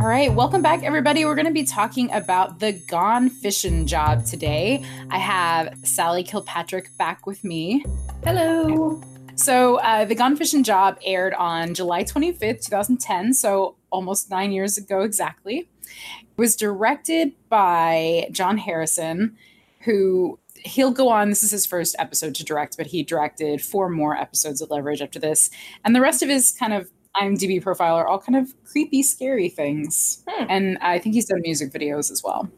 All right, welcome back, everybody. We're going to be talking about the Gone Fishing job today. I have Sally Kilpatrick back with me. Hello. So, uh, the Gone Fishing job aired on July 25th, 2010, so almost nine years ago exactly. It was directed by John Harrison, who he'll go on. This is his first episode to direct, but he directed four more episodes of Leverage after this. And the rest of his kind of IMDb profile are all kind of creepy, scary things. Hmm. And I think he's done music videos as well.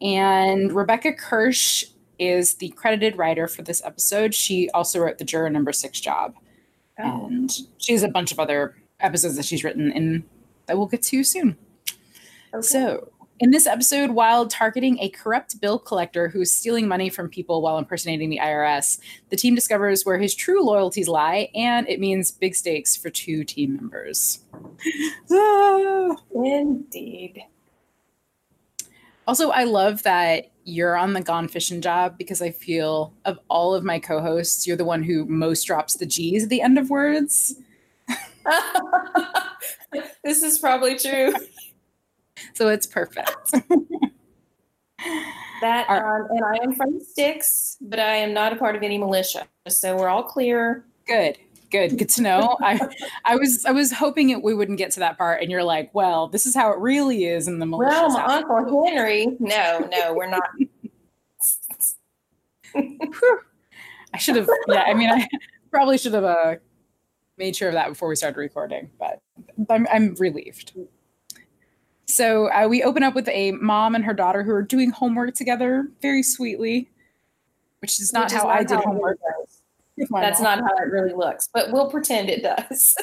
And Rebecca Kirsch is the credited writer for this episode. She also wrote the Juror Number Six job. Oh. And she has a bunch of other episodes that she's written in that we'll get to soon. Okay. So in this episode, while targeting a corrupt bill collector who's stealing money from people while impersonating the IRS, the team discovers where his true loyalties lie, and it means big stakes for two team members. Indeed. Also, I love that you're on the gone fishing job because I feel of all of my co-hosts, you're the one who most drops the G's at the end of words. this is probably true. so it's perfect. that um, and I am from the sticks, but I am not a part of any militia. So we're all clear. Good. Good. Good to know. I I was I was hoping it we wouldn't get to that part and you're like, well, this is how it really is in the militia. Well, my Uncle Henry. No, no, we're not. I should have yeah, I mean I probably should have uh, made sure of that before we started recording, but I'm I'm relieved. So uh, we open up with a mom and her daughter who are doing homework together very sweetly, which is not which how is not I did homework. That's mom. not how it really looks, but we'll pretend it does.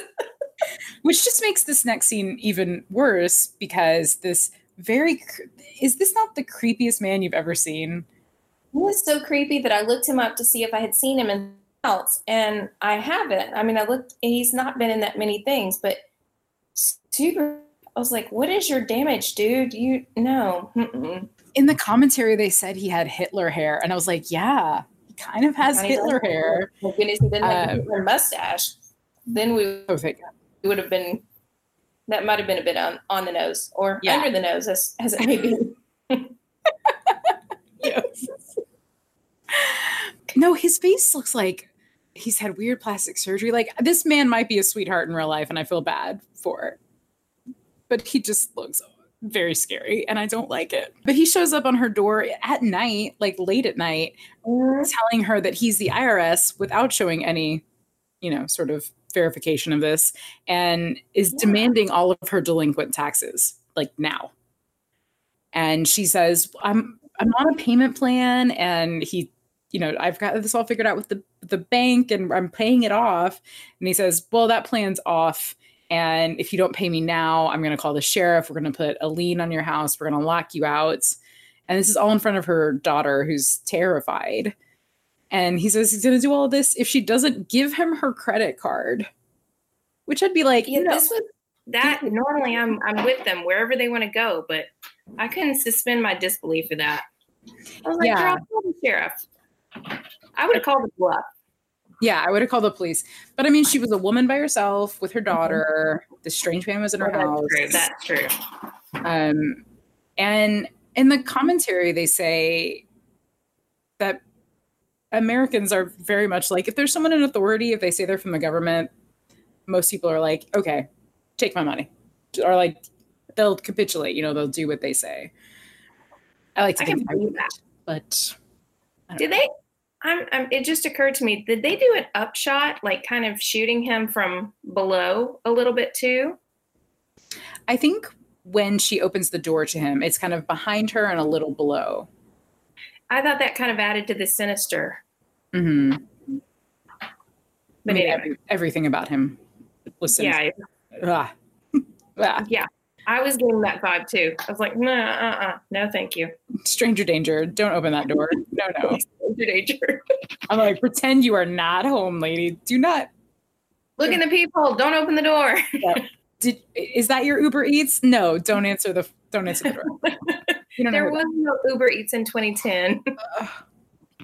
which just makes this next scene even worse because this very is this not the creepiest man you've ever seen? He was so creepy that I looked him up to see if I had seen him in else, and I haven't. I mean, I looked; he's not been in that many things, but super I was like, "What is your damage, dude? You no." Mm-mm. In the commentary, they said he had Hitler hair, and I was like, "Yeah, he kind of has Hitler hair." Well, goodness, he didn't have um, Hitler mustache. Then we, oh, we would have been. That might have been a bit on, on the nose or yeah. under the nose, as as it may be. yes. No, his face looks like he's had weird plastic surgery. Like this man might be a sweetheart in real life, and I feel bad for it but he just looks very scary and I don't like it. But he shows up on her door at night, like late at night, mm-hmm. telling her that he's the IRS without showing any, you know, sort of verification of this and is yeah. demanding all of her delinquent taxes like now. And she says, "I'm I'm on a payment plan and he you know, I've got this all figured out with the the bank and I'm paying it off." And he says, "Well, that plan's off." And if you don't pay me now, I'm going to call the sheriff. We're going to put a lien on your house. We're going to lock you out. And this is all in front of her daughter, who's terrified. And he says he's going to do all of this if she doesn't give him her credit card, which I'd be like, yeah, this was that. Normally, I'm I'm with them wherever they want to go, but I couldn't suspend my disbelief for that. I was like, yeah. I'll call the sheriff. I would have called the bluff. Yeah, I would have called the police. But I mean, she was a woman by herself with her mm-hmm. daughter. The strange man was in her oh, house. That's true. That's true. Um, and in the commentary, they say that Americans are very much like if there's someone in authority, if they say they're from the government, most people are like, okay, take my money, or like they'll capitulate. You know, they'll do what they say. I like to I think that, but did know. they? I'm, I'm, it just occurred to me did they do an upshot like kind of shooting him from below a little bit too i think when she opens the door to him it's kind of behind her and a little below i thought that kind of added to the sinister mm-hmm. but I mean, anyway. every, everything about him was sinister. yeah ah. yeah I was getting that vibe too. I was like, no, uh, uh, no, thank you. Stranger danger. Don't open that door. No, no. Stranger danger. I'm like, pretend you are not home, lady. Do not look in the peephole. Don't open the door. Did is that your Uber Eats? No, don't answer the don't answer the door. there was no Uber Eats in 2010.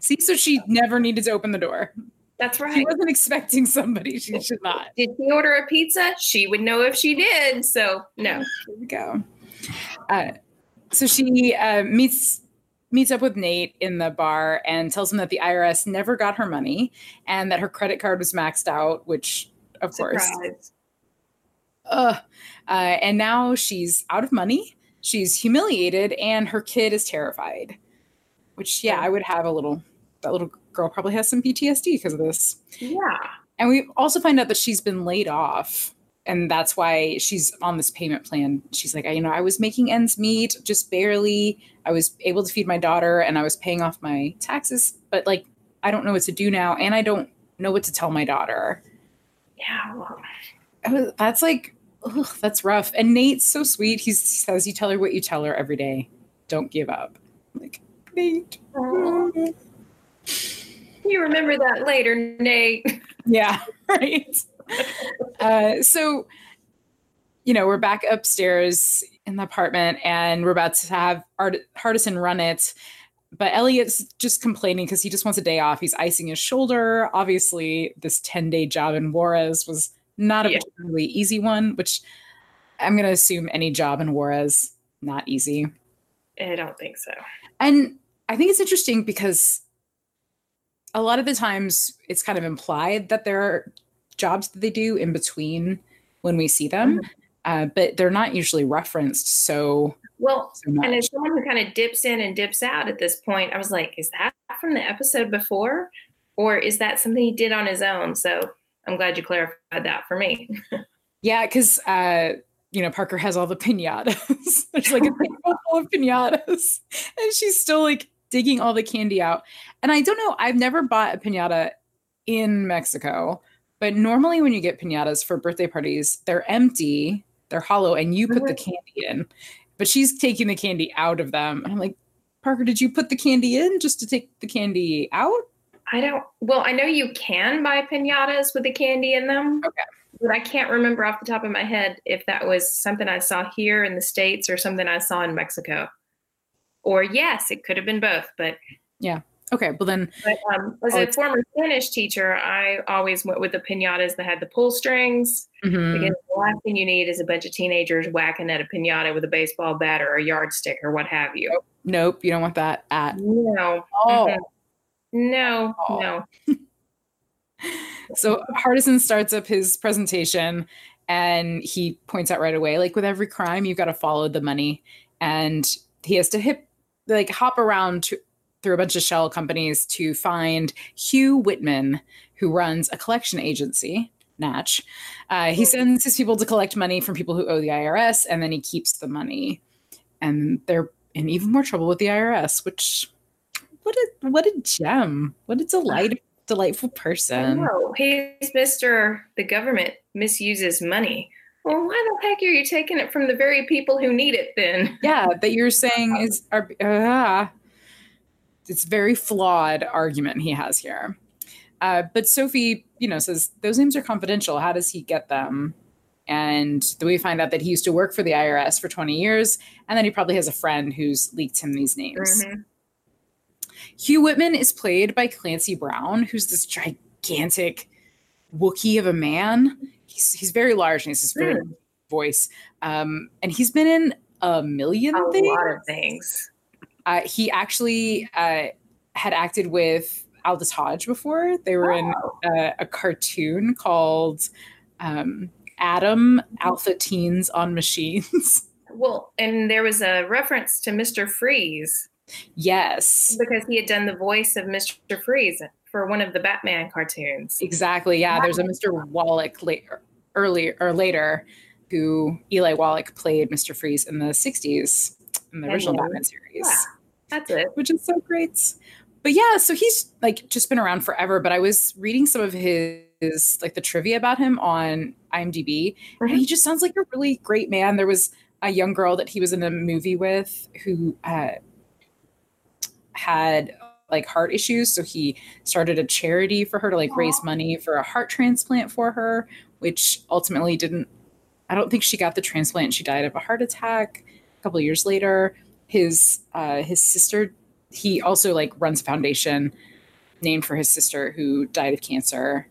See, so she never needed to open the door. That's right. She wasn't expecting somebody she should not. Did she order a pizza? She would know if she did. So no. Here we go. Uh, so she uh, meets meets up with Nate in the bar and tells him that the IRS never got her money and that her credit card was maxed out, which of course. Surprise. Ugh. Uh, and now she's out of money. She's humiliated, and her kid is terrified. Which, yeah, I would have a little. That little girl probably has some PTSD because of this. Yeah. And we also find out that she's been laid off, and that's why she's on this payment plan. She's like, I, you know, I was making ends meet, just barely. I was able to feed my daughter, and I was paying off my taxes, but like, I don't know what to do now, and I don't know what to tell my daughter. Yeah. Well, Oh, that's like ugh, that's rough and nate's so sweet he says you tell her what you tell her every day don't give up I'm like nate you remember that later, Nate. yeah right uh, so you know we're back upstairs in the apartment and we're about to have Art- hardison run it but elliot's just complaining because he just wants a day off he's icing his shoulder obviously this 10 day job in juarez was not a Yeah. particularly easy one which i'm going to assume any job in juarez not easy I don't think so. and I think it's interesting because a lot of the times it's kind of implied that there are jobs that they do in between when we see them, uh, but they're not usually referenced so, Well, so and as someone who kind of dips in and dips out at this point, I was like, is that from the episode before? Or is that something he did on his own? So I'm glad you clarified that for me. yeah, because uh, you know Parker has all the pinatas. There's like a table full of pinatas, and she's still like digging all the candy out. And I don't know. I've never bought a pinata in Mexico, but normally when you get pinatas for birthday parties, they're empty, they're hollow, and you put the mm-hmm. candy in. But she's taking the candy out of them. And I'm like, Parker, did you put the candy in just to take the candy out? I don't, well, I know you can buy pinatas with the candy in them. Okay. But I can't remember off the top of my head if that was something I saw here in the States or something I saw in Mexico. Or yes, it could have been both. But, yeah. Okay, well then, but um, as Oh, a former Spanish teacher, I always went with the pinatas that had the pull strings. mhm. Because the last thing you need is a bunch of teenagers whacking at a pinata with a baseball bat or a yardstick or what have you. nope, you don't want that at No. Mm-mm. No, Oh. no. So Hardison starts up his presentation and he points out right away, like with every crime, you've got to follow the money. And he has to like hop around to, through a bunch of shell companies to find Hugh Whitman, who runs a collection agency, Natch. Uh, he Oh. sends his people to collect money from people who owe the IRS, and then he keeps the money. And they're in even more trouble with the IRS, which what a what a gem. What a delight delightful person. No, he's Mr. The government misuses money. Well, why the heck are you taking it from the very people who need it then? yeah that you're saying is are uh, it's very flawed argument he has here. Uh, but sophie you know says those names are confidential. How does he get them? And then we find out that he used to work for the irs for 20 years and then he probably has a friend who's leaked him these names. Mhm. hugh whitman is played by clancy brown who's this gigantic wookie of a man he's, he's very large and he's this very Hmm. voice um, and he's been in a million A things lot of things. uh, he actually uh, had acted with Aldis Hodge before. They were in uh, a cartoon called um, A.T.O.M. Alpha Teens on Machines. Well, and there was a reference to Mr. Freeze yes, because he had done the voice of Mr. Freeze for one of the Batman cartoons. exactly. Yeah, there's a Mr. Wallach later, earlier or later, who Eli Wallach played Mr. Freeze in the '60s in the original Batman series. Yeah. That's it. which is so great. But yeah, so he's like just been around forever. But I was reading some of his like the trivia about him on IMDb, and he just sounds like a really great man. There was a young girl that he was in a movie with who uh, had like heart issues, so he started a charity for her to like raise money for a heart transplant for her, which ultimately didn't. I don't think she got the transplant. She died of a heart attack a couple of years later his uh his sister he also like runs a foundation named for his sister who died of cancer.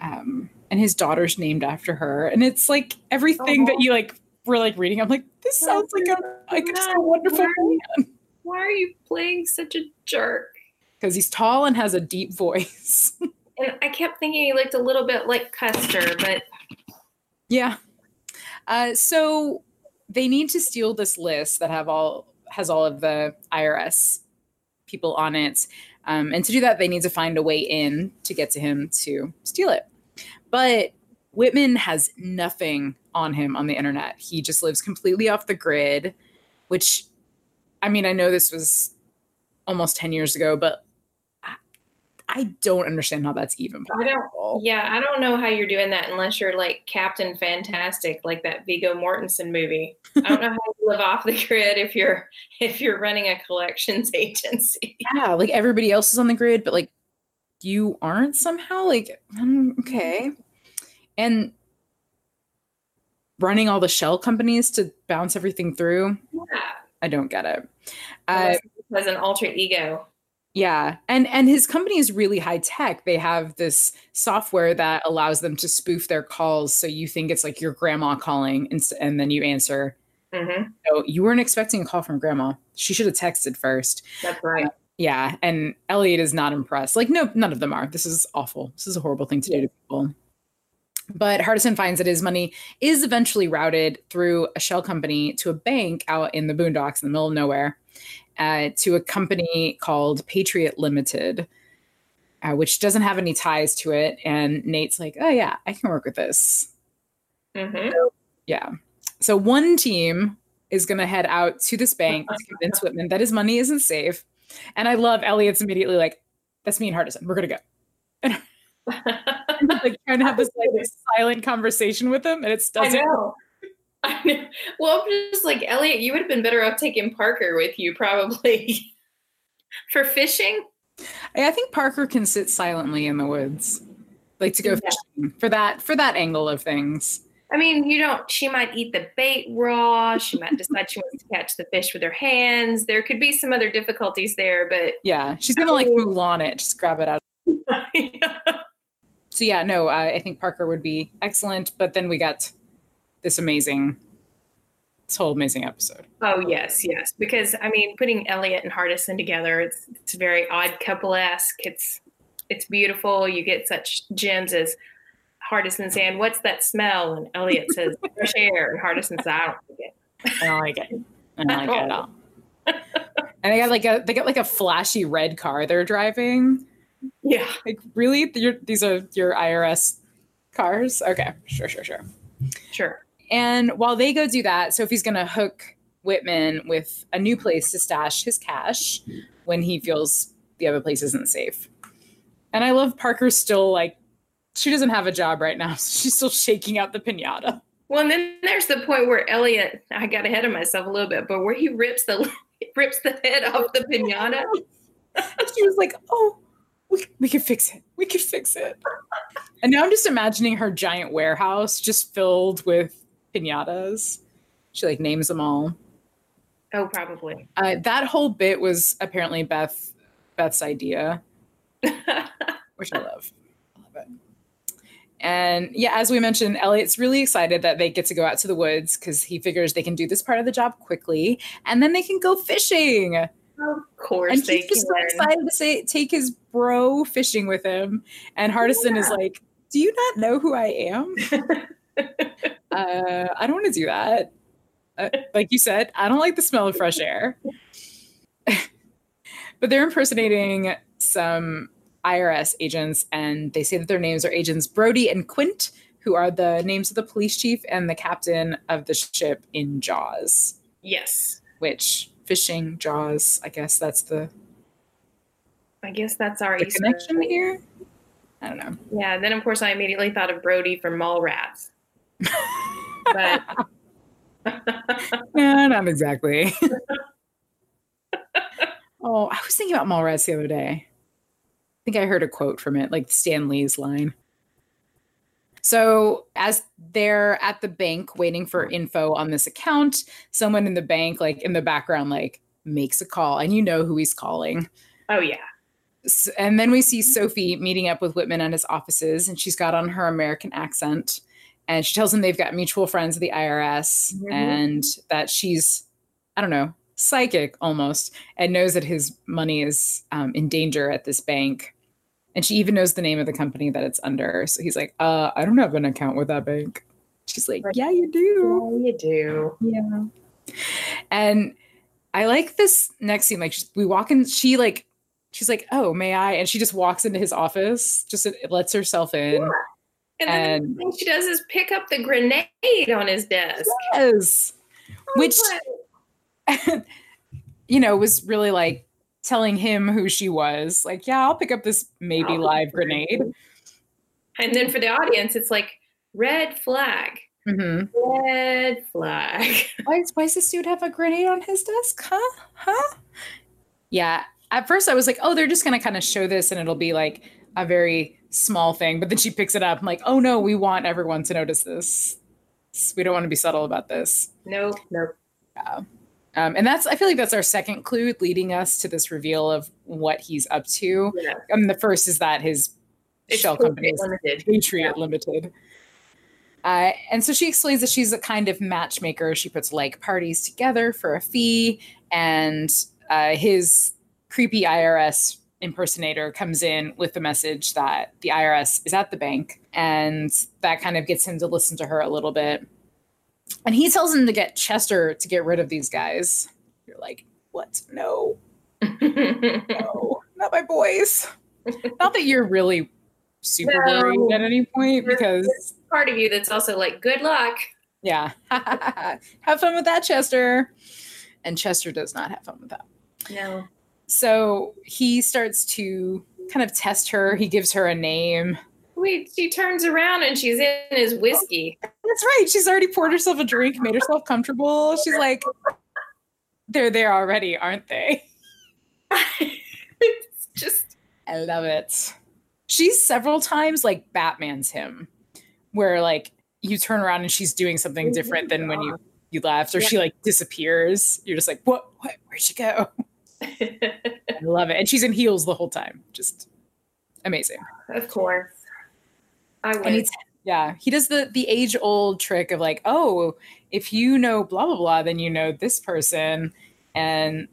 Um, and his daughter's named after her. And it's like everything that you like were like reading. I'm like, this sounds like a like a wonderful man. Why are you playing such a jerk? Because he's tall and has a deep voice. And I kept thinking he looked a little bit like Custer, but yeah. Uh, so they need to steal this list that have all has all of the IRS people on it. Um, and to do that, they need to find a way in to get to him to steal it. But Whitman has nothing on him on the internet. He just lives completely off the grid, which I mean, I know this was almost 10 years ago, but I don't understand how that's even possible. I. Yeah, I don't know how you're doing that unless you're like Captain Fantastic, like that Viggo Mortensen movie. I don't know how you live off the grid if you're if you're running a collections agency. Yeah, like everybody else is on the grid, but like you aren't somehow. Like um, okay, and running all the shell companies to bounce everything through. Yeah, I don't get it. Uh, as an alter ego. Yeah. And and his company is really high tech. They have this software that allows them to spoof their calls so you think it's like your grandma calling and, and then you answer. Mm-hmm. So you weren't expecting a call from grandma. She should have texted first. That's right. Uh, yeah, and Elliot is not impressed. Like no none of them are. This is awful. This is a horrible thing to do to people. But Hardison finds that his money is eventually routed through a shell company to a bank out in the boondocks in the middle of nowhere uh, to a company called Patriot Limited, uh, which doesn't have any ties to it. And Nate's like, oh, yeah, I can work with this. Mm-hmm. So, yeah. So one team is going to head out to this bank to convince Whitman that his money isn't safe. And I love Elliot's immediately like, that's me and Hardison. We're going to go. And like trying to have this like silent conversation with him, and it's doesn't. Well, I'm just like Elliot, you would have been better off taking Parker with you probably for fishing. I think Parker can sit silently in the woods, like to go yeah. fishing for that for that angle of things. I mean, you don't. She might eat the bait raw. She might decide she wants to catch the fish with her hands. There could be some other difficulties there, but yeah, she's gonna like move on it, just grab it out. yeah. So yeah, no, I, I think Parker would be excellent. But then we got this amazing this whole amazing episode. Oh yes, yes. Because I mean, putting Elliot and Hardison together, it's it's very odd couple esque. It's it's beautiful. You get such gems as Hardison saying, "What's that smell?" and Elliot says, "Fresh air." And Hardison says, "I don't like it. I don't like it. I don't like it at all." and they got like a they got like a flashy red car they're driving. Yeah, like really, these are your IRS cars? Okay, sure, sure, sure, sure. And while they go do that, Sophie's going to hook Whitman with a new place to stash his cash when he feels the other place isn't safe. And I love Parker's still like, she doesn't have a job right now. So she's still shaking out the pinata. Well, and then there's the point where Elliot, I got ahead of myself a little bit, but where he rips the rips the head off the pinata. she was like, "Oh, we, we can fix it. We could fix it." and now I'm just imagining her giant warehouse just filled with pinatas. She like names them all. Oh, probably. Uh, that whole bit was apparently Beth Beth's idea, which I love. I love it. And yeah, as we mentioned, Elliot's really excited that they get to go out to the woods because he figures they can do this part of the job quickly, and then they can go fishing. Of course, and he's just so excited to say take his bro fishing with him. And Hardison yeah. is like, "Do you not know who I am?" uh, I don't want to do that. Uh, like you said, I don't like the smell of fresh air. but they're impersonating some IRS agents, and they say that their names are agents Brody and Quint, who are the names of the police chief and the captain of the ship in Jaws. Yes. Which fishing Jaws, I guess that's the. I guess that's our connection here. I don't know. Yeah. and Then of course I immediately thought of Brodie from Mallrats but yeah, not exactly. oh, I was thinking about Mallrats the other day. I think I heard a quote from it, like Stan Lee's line. So, as they're at the bank waiting for info on this account, someone in the bank, like in the background, like makes a call, and you know who he's calling. Oh, yeah. And then we see Sophie meeting up with Whitman at his offices, and she's got on her American accent. And she tells him they've got mutual friends at the IRS Mhm. and that she's, I don't know, psychic almost, and knows that his money is um, in danger at this bank. And she even knows the name of the company that it's under. So he's like, uh, I don't have an account with that bank. She's like. Yeah, you do. you do. Yeah. And I like this next scene. Like we walk in, she like, she's like, "Oh, may I?" And she just walks into his office, just lets herself in. Yeah. And then And- the thing she does is pick up the grenade on his desk. Yes, which you know was really like telling him who she was. Like, yeah, I'll pick up this maybe I'll- live grenade. And then for the audience, it's like red flag, Mhm. red flag. Why, why does this dude have a grenade on his desk? Huh? Huh? Yeah. At first, I was like, oh, they're just going to kind of show this and it'll be like a very small thing. But then she picks it up. I'm like, oh, no, we want everyone to notice this. We don't want to be subtle about this. Nope, nope. Um, and that's, I feel like that's our second clue leading us to this reveal of what he's up to. Yeah. I mean, the first is that his It's shell company is limited. Patriot Limited. Uh, and so she explains that she's a kind of matchmaker. She puts like parties together for a fee, and uh, his creepy IRS impersonator comes in with the message that the IRS is at the bank, and that kind of gets him to listen to her a little bit. And he tells him to get Chester to get rid of these guys. You're like, what? No, no, not my boys. not that you're really super No. worried at any point because Part of you that's also like, good luck. yeah. have fun with that, Chester. And Chester does not have fun with that. No. So he starts to kind of test her. He gives her a name. Wait, she turns around and she's in his whiskey. That's right. She's already poured herself a drink, made herself comfortable. She's like, they're there already, aren't they? it's just I love it. She's several times like Batman's him, where like you turn around and she's doing something different than when you you left, or she like disappears. You're just like, what? What? Where'd she go? I love it. And she's in heels the whole time. Just amazing. of course. I would. yeah, he does the the age old trick of like, oh, if you know blah blah blah, then you know this person. And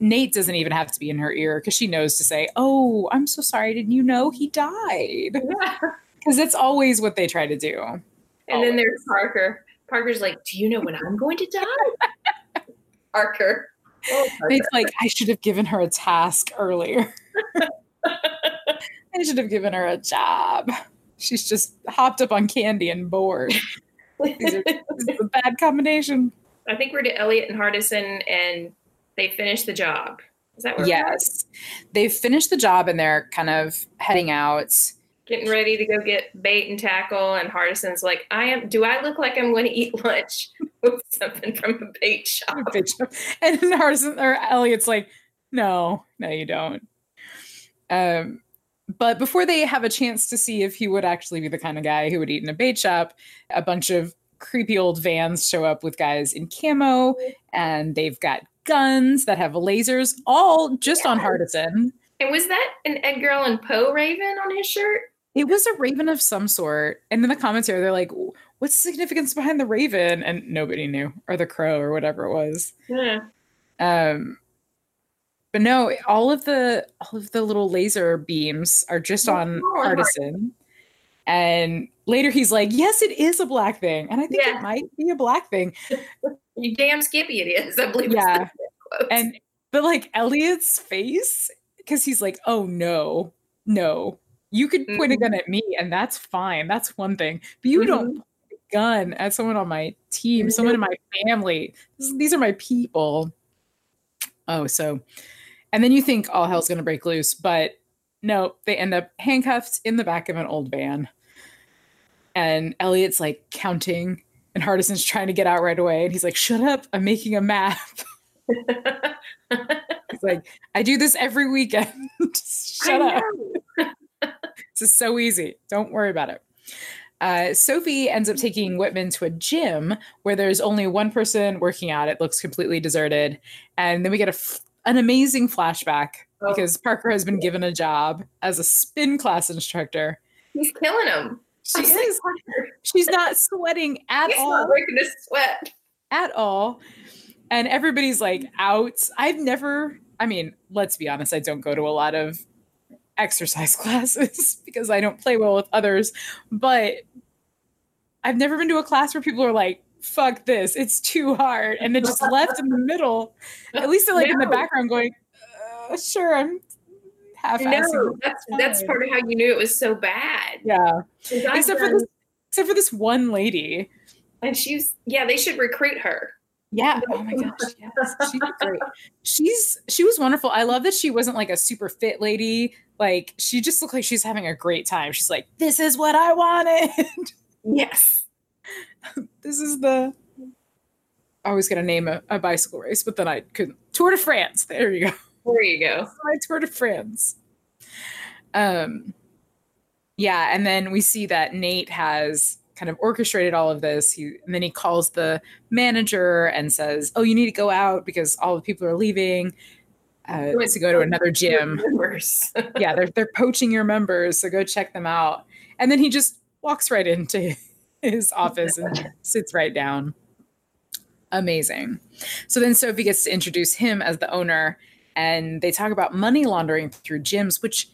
Nate doesn't even have to be in her ear because she knows to say, "Oh, I'm so sorry. Didn't you know he died?" Because it's always what they try to do. And then there's Parker. Parker's like, Do you know when I'm going to die? Parker. Oh. Nate's like, "I should have given her a task earlier. I should have given her a job. She's just hopped up on candy and bored. These are, this is a bad combination." I think we're to Elliot and Hardison and they finished the job. Is that where? Yes. They've finished the job and they're kind of heading out. Getting ready to go get bait and tackle, and Hardison's like, I am do I look like I'm going to eat lunch with something from a bait shop? and then Hardison or Elliot's like, no, no, you don't. Um, but before they have a chance to see if he would actually be the kind of guy who would eat in a bait shop, a bunch of creepy old vans show up with guys in camo, and they've got guns that have lasers, all just on Hardison. And was that an Edgar Allan Poe raven on his shirt? It was a raven of some sort. And then the comments commentary, they're like, what's the significance behind the raven? And nobody knew, or the crow, or whatever it was. Yeah. Um, but no, all of the all of the little laser beams are just on Oh, on Hardison. And later he's like, yes, it is a black thing. And I think Yeah. it might be a black thing. You damn skippy it is. I believe Yeah. it's And but like Elliot's face, because he's like, oh no, no. You could point a Mhm. gun at me and that's fine. That's one thing. But you don't point a gun at someone on my team, someone in my family. This- these are my people. Oh, so and then you think all hell's gonna break loose, but no, they end up handcuffed in the back of an old van. And Elliot's like counting, and Hardison's trying to get out right away. And he's like, Shut up, I'm making a map. He's like, I do this every weekend. Shut I up. This is so easy. Don't worry about it. Uh, Sophie ends up taking Whitman to a gym where there's only one person working out. It looks completely deserted. And then we get a, f- an amazing flashback Oh. because Parker has been given a job as a spin class instructor. He's killing him. She is. She's not sweating at He's all. not breaking a sweat. at all. And everybody's like out. I've never, I mean, let's be honest, I don't go to a lot of exercise classes because I don't play well with others. But I've never been to a class where people are like, fuck this, it's too hard. And then just left in the middle. At least like in the background going, uh, sure, I'm half No, that's that's part of how you knew it was so bad. Yeah. Except for this except for this one lady. and she's yeah, they should recruit her. Yeah. Oh my gosh. Yes. She's great. She's she was wonderful. I love that she wasn't like a super fit lady. Like she just looked like she's having a great time. She's like, this is what I wanted. Yes. this is the I was gonna name a, a bicycle race, but then I couldn't. Tour de France. There you go. There you go. my Tour de France. Um, yeah, and then we see that Nate has kind of orchestrated all of this. He and then he calls the manager and says, "Oh, you need to go out because all the people are leaving uh, wants to go to another gym. Members. yeah, they're they're poaching your members, so go check them out." And then he just walks right into his office and sits right down. Amazing. So then Sophie gets to introduce him as the owner, and they talk about money laundering through gyms, which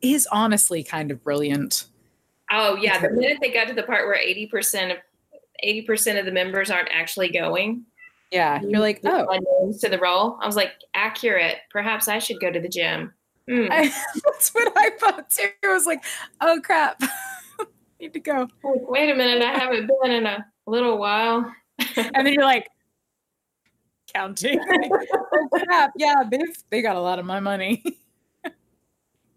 is honestly kind of brilliant. Oh yeah, the minute they got to the part where eighty percent of eighty percent of the members aren't actually going, Yeah, you're like, oh, to the role. I was like, accurate. Perhaps I should go to the gym. Hmm. I, that's what I thought too. I was like, oh crap, need to go. Wait a minute, I haven't been in a little while. And then you're like, counting. oh crap, yeah, they've they got a lot of my money.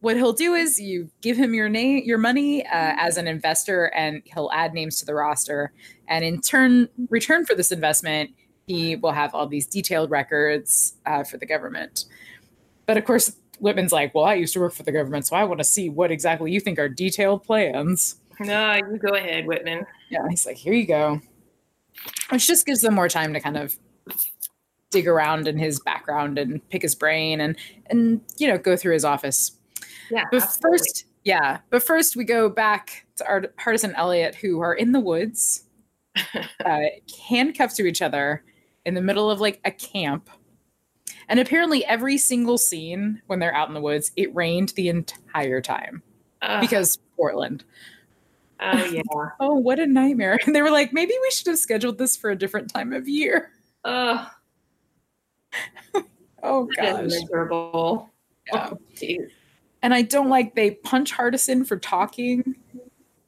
what he'll do is you give him your name, your money uh, as an investor, and he'll add names to the roster. And in turn, return for this investment, he will have all these detailed records uh, for the government. But of course, Whitman's like, well, I used to work for the government, so I want to see what exactly you think are detailed plans. No, you go ahead, Whitman. Yeah, he's like, here you go. Which just gives them more time to kind of dig around in his background and pick his brain and and you know go through his office. Yeah. But absolutely. first, yeah, but first we go back to our Hardison and Elliot, who are in the woods, uh, handcuffed to each other in the middle of like a camp. And apparently, every single scene when they're out in the woods, it rained the entire time Ugh. because Portland. oh yeah. Oh, what a nightmare. And they were like, maybe we should have scheduled this for a different time of year. Oh, Oh, gosh. miserable. Yeah. Oh. And I don't like they punch Hardison for talking,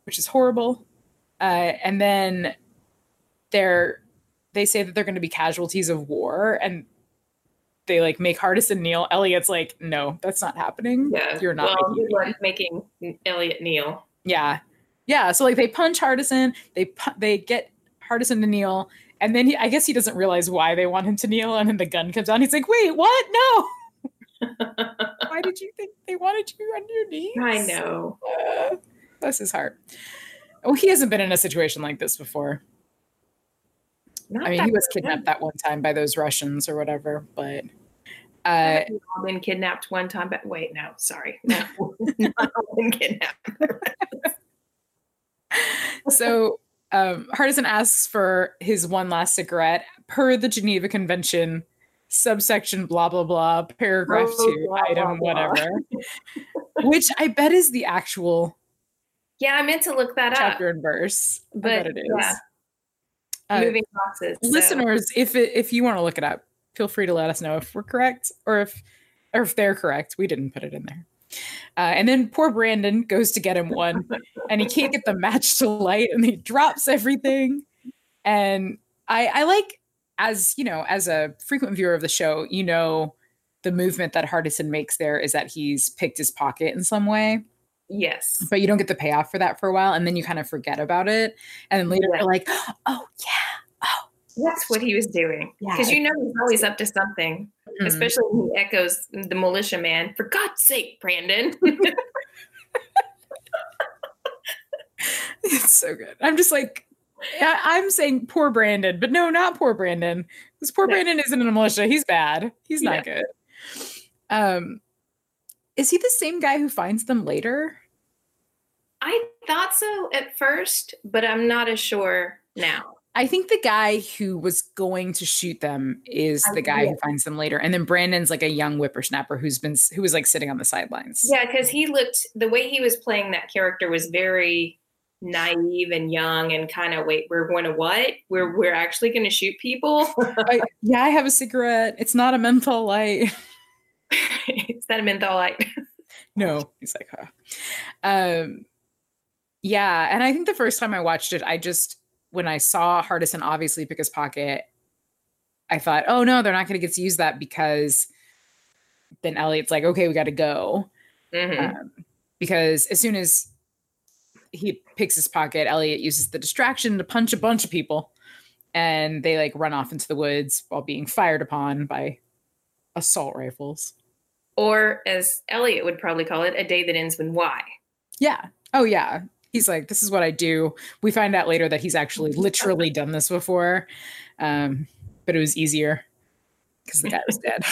which is horrible. Uh, and then they're they say that they're going to be casualties of war, and they like make Hardison kneel. Elliot's like, no, that's not happening. Yeah. You're not. Well, making me." making Elliot kneel. Yeah, yeah. So like they punch Hardison, they pu- they get Hardison to kneel, and then he, I guess he doesn't realize why they want him to kneel, and then the gun comes out. He's like, wait, what? No. why did you think they wanted you on your knees? I know. Uh, bless his heart. Oh, he hasn't been in a situation like this before. Not I mean, he was kidnapped that one time by those Russians or whatever, but uh, all been kidnapped one time, but wait, no, sorry, no, not all been kidnapped. so um, Hardison asks for his one last cigarette per the Geneva Convention, subsection blah blah blah, paragraph Oh, two, blah, item blah, blah. whatever, which I bet is the actual Yeah, I meant to look that up, chapter and verse. But it is. yeah, Uh, moving boxes. so- listeners, if it, if you want to look it up, feel free to let us know if we're correct or if or if they're correct. We didn't put it in there. Uh, and then poor Brandon goes to get him one, and he can't get the match to light, and he drops everything. And I, I like as you know, as a frequent viewer of the show, you know, the movement that Hardison makes there is that he's picked his pocket in some way yes, but you don't get the payoff for that for a while and then you kind of forget about it and then later Yeah. you're like oh yeah Oh, that's what he was doing. Yeah. Because you know he's always up to something, Mhm. especially when he echoes the militia man. For God's sake, Brandon. it's so good i'm just like i'm saying poor brandon but no not poor brandon because poor No. brandon isn't in a militia he's bad he's not Yeah. good Um, is he the same guy who finds them later? I thought so at first, but I'm not as sure now. I think the guy who was going to shoot them is the guy who finds them later, and then Brandon's like a young whippersnapper who's been who was like sitting on the sidelines. Yeah, because he looked the way he was playing that character was very naive and young and kind of wait we're going to what we're we're actually going to shoot people I, yeah i have a cigarette it's not a menthol light it's not a menthol light no he's like huh um yeah and i think the first time i watched it i just when i saw hardison obviously pick his pocket i thought oh no they're not going to get to use that because then elliot's like okay we got to go mm-hmm. um, because as soon as he picks his pocket. Elliot uses the distraction to punch a bunch of people, and they like run off into the woods while being fired upon by assault rifles. Or, as Elliot would probably call it, a day that ends with Y. Yeah. Oh, yeah. He's like, this is what I do. We find out later that he's actually literally done this before, um, but it was easier because the guy was dead.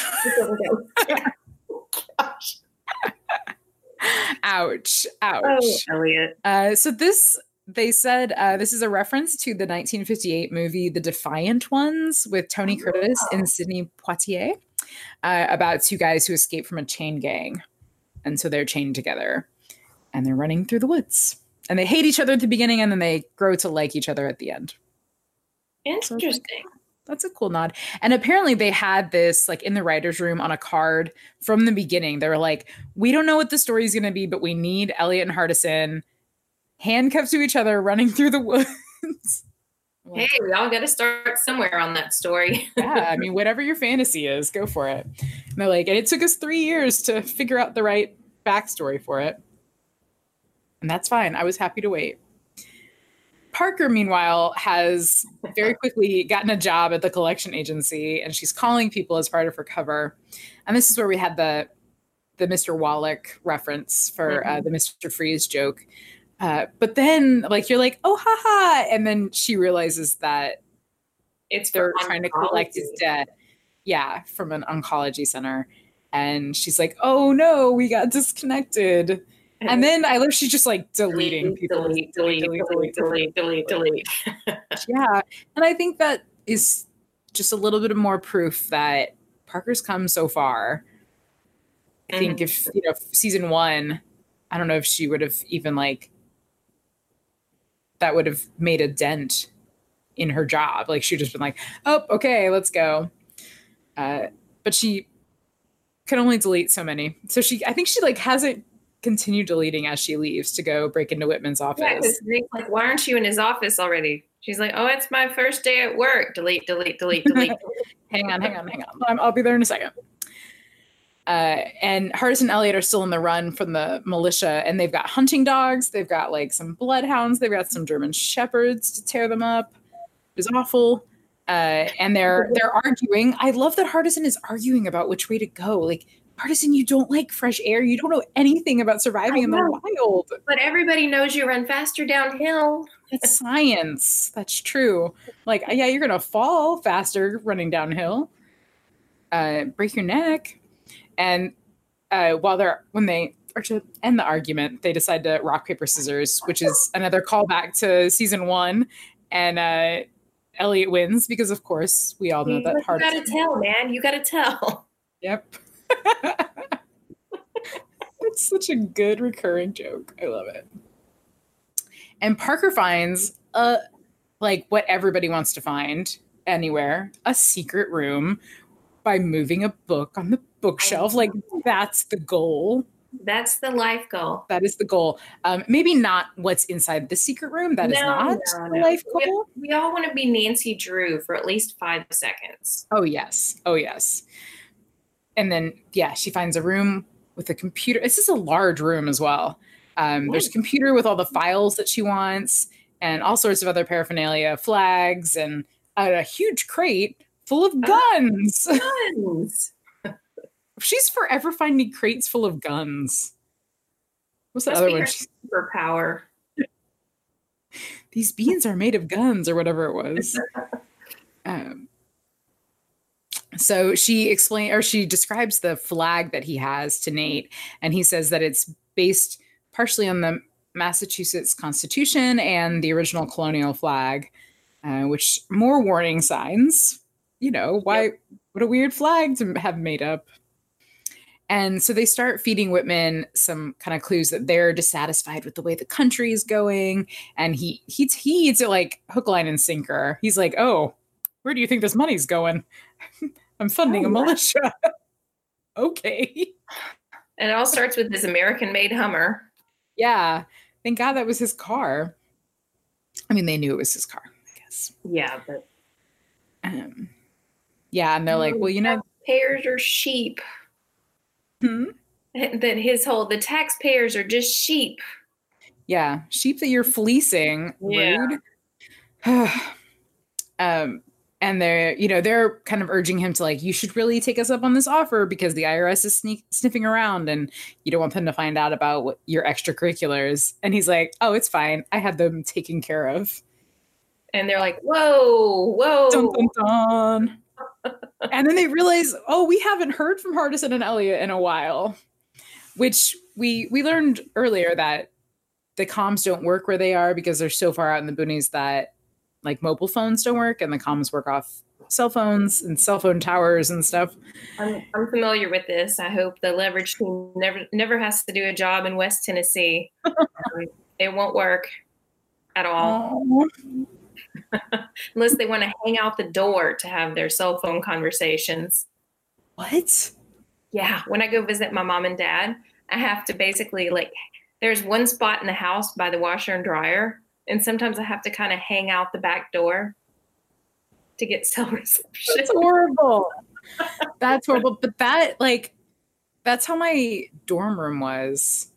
Gosh. ouch ouch oh, elliot uh, so this they said uh, this is a reference to the 1958 movie the defiant ones with tony oh. curtis and sidney poitier uh, about two guys who escape from a chain gang and so they're chained together and they're running through the woods and they hate each other at the beginning and then they grow to like each other at the end interesting so that's a cool nod. And apparently they had this like in the writer's room on a card from the beginning. They were like, we don't know what the story is going to be, but we need Elliot and Hardison handcuffed to each other running through the woods. Hey, we all got to start somewhere on that story. yeah, I mean, whatever your fantasy is, go for it. And they're like, and it took us three years to figure out the right backstory for it. And that's fine. I was happy to wait. Parker, meanwhile, has very quickly gotten a job at the collection agency and she's calling people as part of her cover. And this is where we had the the Mr. Wallach reference for uh, mm-hmm. uh, the Mr. Freeze joke. Uh, but then, like, you're like, oh, haha. And then she realizes that it's they're trying to collect his debt. Yeah, from an oncology center. And she's like, oh no, we got disconnected and then I love she's just like deleting people. Delete, delete, delete, delete, delete, delete. yeah. And I think that is just a little bit of more proof that Parker's come so far. I think if you know season one, I don't know if she would have even like that would have made a dent in her job. Like she'd just been like, oh, okay, let's go. Uh, but she can only delete so many. So she I think she like hasn't continued deleting as she leaves to go break into Whitman's office. Yeah, like, why aren't you in his office already? She's like, oh, it's my first day at work. Delete, delete, delete, delete. hang on, hang on, hang on. I'll be there in a second. Uh, and Hardison and Elliot are still in the run from the militia, and they've got hunting dogs. They've got like some bloodhounds. They've got some German shepherds to tear them up. It was awful. Uh, and they're they're arguing. I love that Hardison is arguing about which way to go. Like Hardison, you don't like fresh air. You don't know anything about surviving in the wild. But everybody knows you run faster downhill. It's science. That's true. Like, yeah, you're gonna fall faster running downhill. Uh, break your neck. And uh, while they're when they are to end the argument, they decide to rock paper scissors, which is another callback to season one. And uh, Elliot wins because, of course, we all know that. You gotta tell, man. You gotta tell. Yep. It's such a good recurring joke. I love it. And Parker finds a like what everybody wants to find anywhere, a secret room by moving a book on the bookshelf. Like that's the goal. That's the life goal. That is the goal. Um, maybe not what's inside the secret room. That no, is not no, the no. life goal. We, we all want to be Nancy Drew for at least five seconds. Oh yes. Oh yes and then yeah, she finds a room with a computer. This is a large room as well. Um, there's a computer with all the files that she wants and all sorts of other paraphernalia, flags, and a, a huge crate full of guns. guns. She's forever finding crates full of guns. What's the other one? Superpower. These beans are made of guns, or whatever it was. um, so she explains, or she describes the flag that he has to Nate, and he says that it's based partially on the Massachusetts Constitution and the original colonial flag, uh, which more warning signs. You know, why? Yep. What a weird flag to have made up. And so they start feeding Whitman some kind of clues that they're dissatisfied with the way the country is going. And he he he eats it like hook, line, and sinker. He's like, "Oh, where do you think this money's going? I'm funding oh, a militia." okay. And it all starts with this American-made Hummer. Yeah, thank God that was his car. I mean, they knew it was his car, I guess. Yeah, but um, yeah, and they're like, "Well, you know, pears are sheep." Hmm? That his whole the taxpayers are just sheep. Yeah, sheep that you're fleecing. Yeah. Rude. um, and they're you know they're kind of urging him to like you should really take us up on this offer because the IRS is sneak, sniffing around and you don't want them to find out about what your extracurriculars. And he's like, oh, it's fine. I had them taken care of. And they're like, whoa, whoa. Dun, dun, dun and then they realize, oh, we haven't heard from Hardison and Elliot in a while, which we we learned earlier that the comms don't work where they are because they're so far out in the boonies that like mobile phones don't work and the comms work off cell phones and cell phone towers and stuff. I'm, I'm familiar with this. I hope the leverage team never never has to do a job in West Tennessee. it won't work at all. Oh. unless they want to hang out the door to have their cell phone conversations. What? Yeah, when I go visit my mom and dad, I have to basically like there's one spot in the house by the washer and dryer, and sometimes I have to kind of hang out the back door to get cell reception. That's horrible. that's horrible. But that like that's how my dorm room was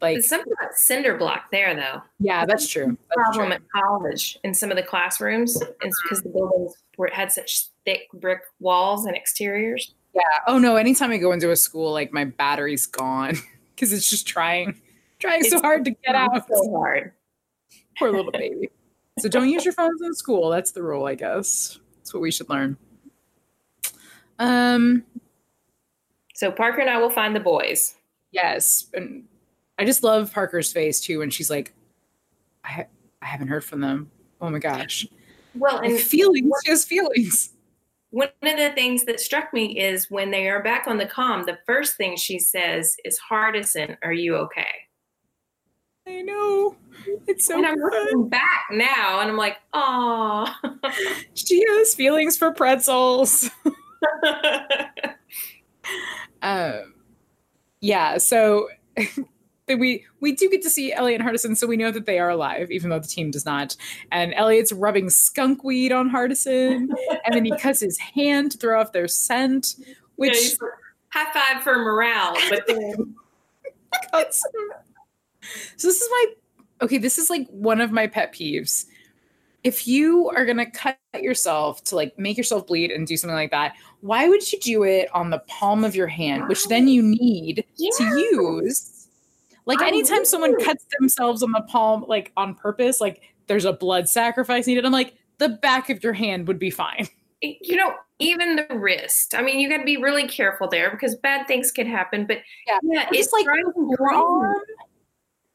like something about cinder block there though. Yeah, that's true. That's problem true. at college in some of the classrooms is because the buildings were had such thick brick walls and exteriors. Yeah. Oh no, anytime I go into a school, like my battery's gone because it's just trying trying it's so hard to get out. So hard. Poor little baby. so don't use your phones in school. That's the rule, I guess. That's what we should learn. Um so Parker and I will find the boys. Yes. And I just love Parker's face too when she's like, I, ha- I haven't heard from them. Oh my gosh. Well, and feelings, she has feelings. One of the things that struck me is when they are back on the com, the first thing she says is, Hardison, are you okay? I know. It's so and I'm looking back now and I'm like, oh. she has feelings for pretzels. um, yeah, so we we do get to see Elliot and Hardison, so we know that they are alive, even though the team does not. And Elliot's rubbing skunk weed on Hardison, and then he cuts his hand to throw off their scent. Which high five for morale, but then cuts. So this is my okay. This is like one of my pet peeves. If you are gonna cut yourself to like make yourself bleed and do something like that, why would you do it on the palm of your hand, which then you need yeah. to use like anytime someone cuts themselves on the palm, like on purpose, like there's a blood sacrifice needed. I'm like, the back of your hand would be fine. Eh, you know, even the wrist. I mean, you got to be really careful there because bad things can happen. But yeah, yeah it's like the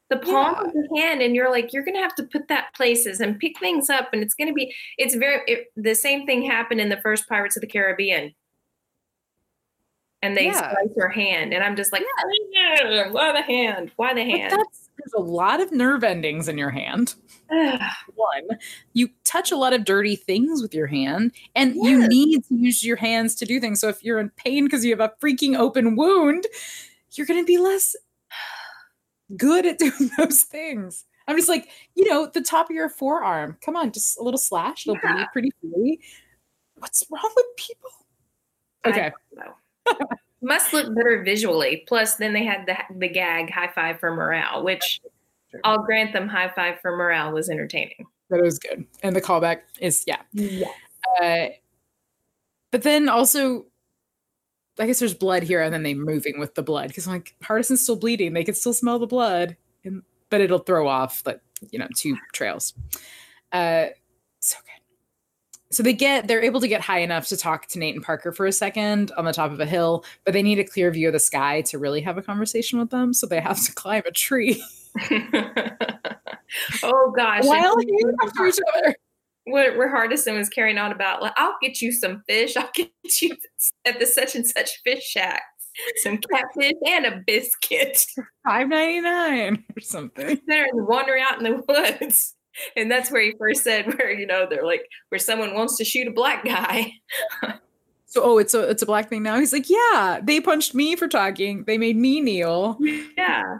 the palm yeah. of the hand, and you're like, you're gonna have to put that places and pick things up, and it's gonna be. It's very. It, the same thing happened in the first Pirates of the Caribbean and they yeah. slice your hand. And I'm just like, yeah. Ah, why the hand? Why the hand? there's a lot of nerve endings in your hand. One, you touch a lot of dirty things with your hand, and yes. you need to use your hands to do things. So if you're in pain because you have a freaking open wound, you're going to be less good at doing those things. I'm just like, you know, the top of your forearm. Come on, just a little slash. It'll yeah. bleed pretty freely. What's wrong with people? Okay. Must look better visually. Plus, then they had the the gag high five for morale, which I'll grant them high five for morale was entertaining. That was good, and the callback is yeah. Yeah. Uh, but then also, I guess there's blood here, and then they're moving with the blood because like Hardison's still bleeding. They can still smell the blood, and but it'll throw off like you know two trails. Uh, so good. So they get they're able to get high enough to talk to Nate and Parker for a second on the top of a hill, but they need a clear view of the sky to really have a conversation with them. So they have to climb a tree. oh gosh! While hanging after each other. What, where Hardison was carrying on about, like, I'll get you some fish. I'll get you at the such and such fish shack some catfish and a biscuit. Five ninety nine or something. They're wandering out in the woods. And that's where he first said where, you know, they're like where someone wants to shoot a black guy. so oh, it's a it's a black thing now. He's like, Yeah, they punched me for talking. They made me kneel. Yeah.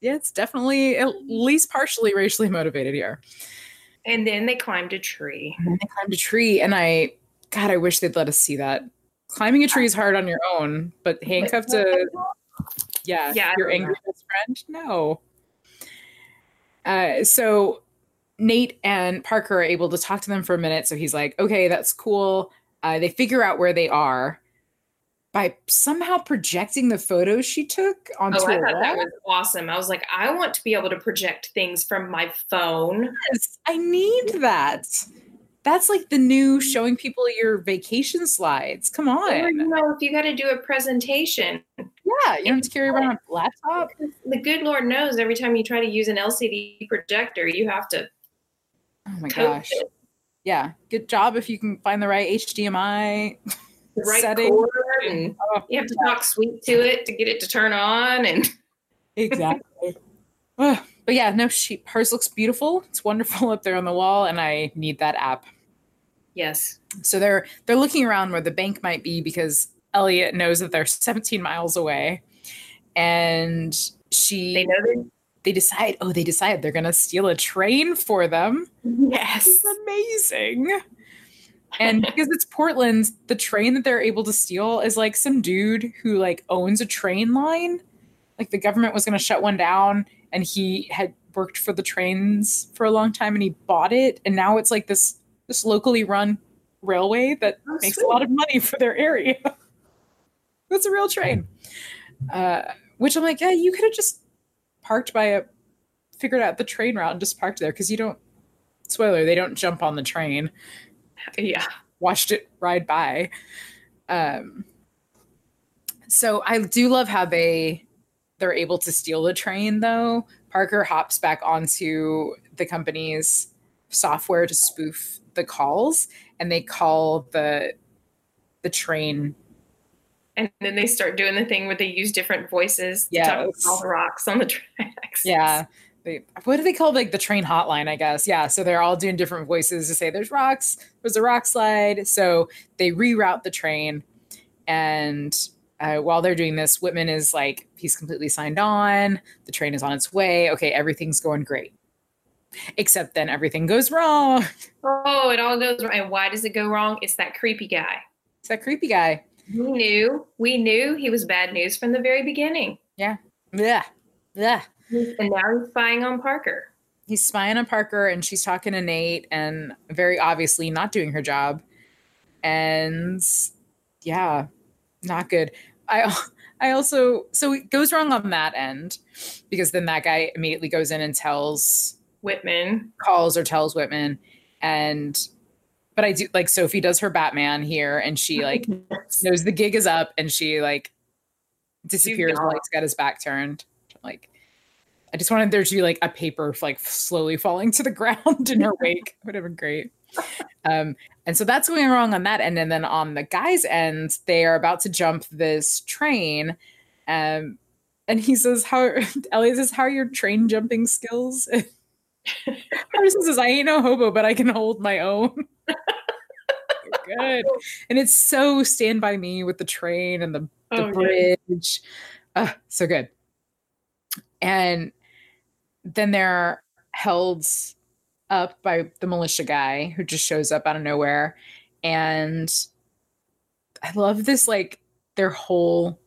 Yeah, it's definitely at least partially racially motivated here. And then they climbed a tree. And they climbed a tree. And I God, I wish they'd let us see that climbing a tree is hard on your own, but handcuffed to yeah, yeah your angry best friend, no. Uh, so Nate and Parker are able to talk to them for a minute. So he's like, okay, that's cool. Uh, they figure out where they are by somehow projecting the photos she took onto oh, I thought that was awesome. I was like, I want to be able to project things from my phone. Yes, I need that. That's like the new showing people your vacation slides. Come on. Or, you know, if you got to do a presentation. Yeah, you don't have to carry around a laptop. The good Lord knows every time you try to use an LCD projector, you have to. Oh my gosh. It. Yeah, good job if you can find the right HDMI the right setting. Cord and oh, you have to talk sweet to it to get it to turn on and exactly. but yeah, no, she hers looks beautiful. It's wonderful up there on the wall, and I need that app. Yes. So they're they're looking around where the bank might be because Elliot knows that they're 17 miles away, and she they know they they decide oh they decide they're gonna steal a train for them. Yes, it's amazing. And because it's Portland, the train that they're able to steal is like some dude who like owns a train line. Like the government was going to shut one down, and he had worked for the trains for a long time, and he bought it, and now it's like this this locally run railway that oh, makes sweet. a lot of money for their area. That's a real train. Uh, which I'm like, yeah, you could have just parked by a, figured out the train route and just parked there because you don't. Spoiler: they don't jump on the train. Yeah, watched it ride by. Um, so I do love how they they're able to steal the train though. Parker hops back onto the company's software to spoof the calls and they call the the train and then they start doing the thing where they use different voices yeah, to talk all the rocks on the tracks. Yeah. They, what do they call like the train hotline, I guess? Yeah. So they're all doing different voices to say there's rocks, there's a rock slide. So they reroute the train. And uh, while they're doing this, Whitman is like, he's completely signed on. The train is on its way. Okay, everything's going great. Except then everything goes wrong. Oh, it all goes wrong. And why does it go wrong? It's that creepy guy. It's that creepy guy. We knew. We knew he was bad news from the very beginning. Yeah. Yeah. Yeah. And now he's spying on Parker. He's spying on Parker and she's talking to Nate and very obviously not doing her job. And yeah, not good. I I also so it goes wrong on that end because then that guy immediately goes in and tells Whitman calls or tells Whitman and but I do like Sophie does her Batman here and she like yes. knows the gig is up and she like disappears while he's got his back turned. Like I just wanted there to be like a paper like slowly falling to the ground in her wake. Would have been great. Um, and so that's going wrong on that end. And then on the guy's end, they are about to jump this train. Um, and he says, How Elliot says, How are your train jumping skills? Hardison says, I ain't no hobo, but I can hold my own. Good. And it's so stand by me with the train and the, the oh, bridge. Uh, so good. And then they're held up by the militia guy who just shows up out of nowhere. And I love this, like, their whole.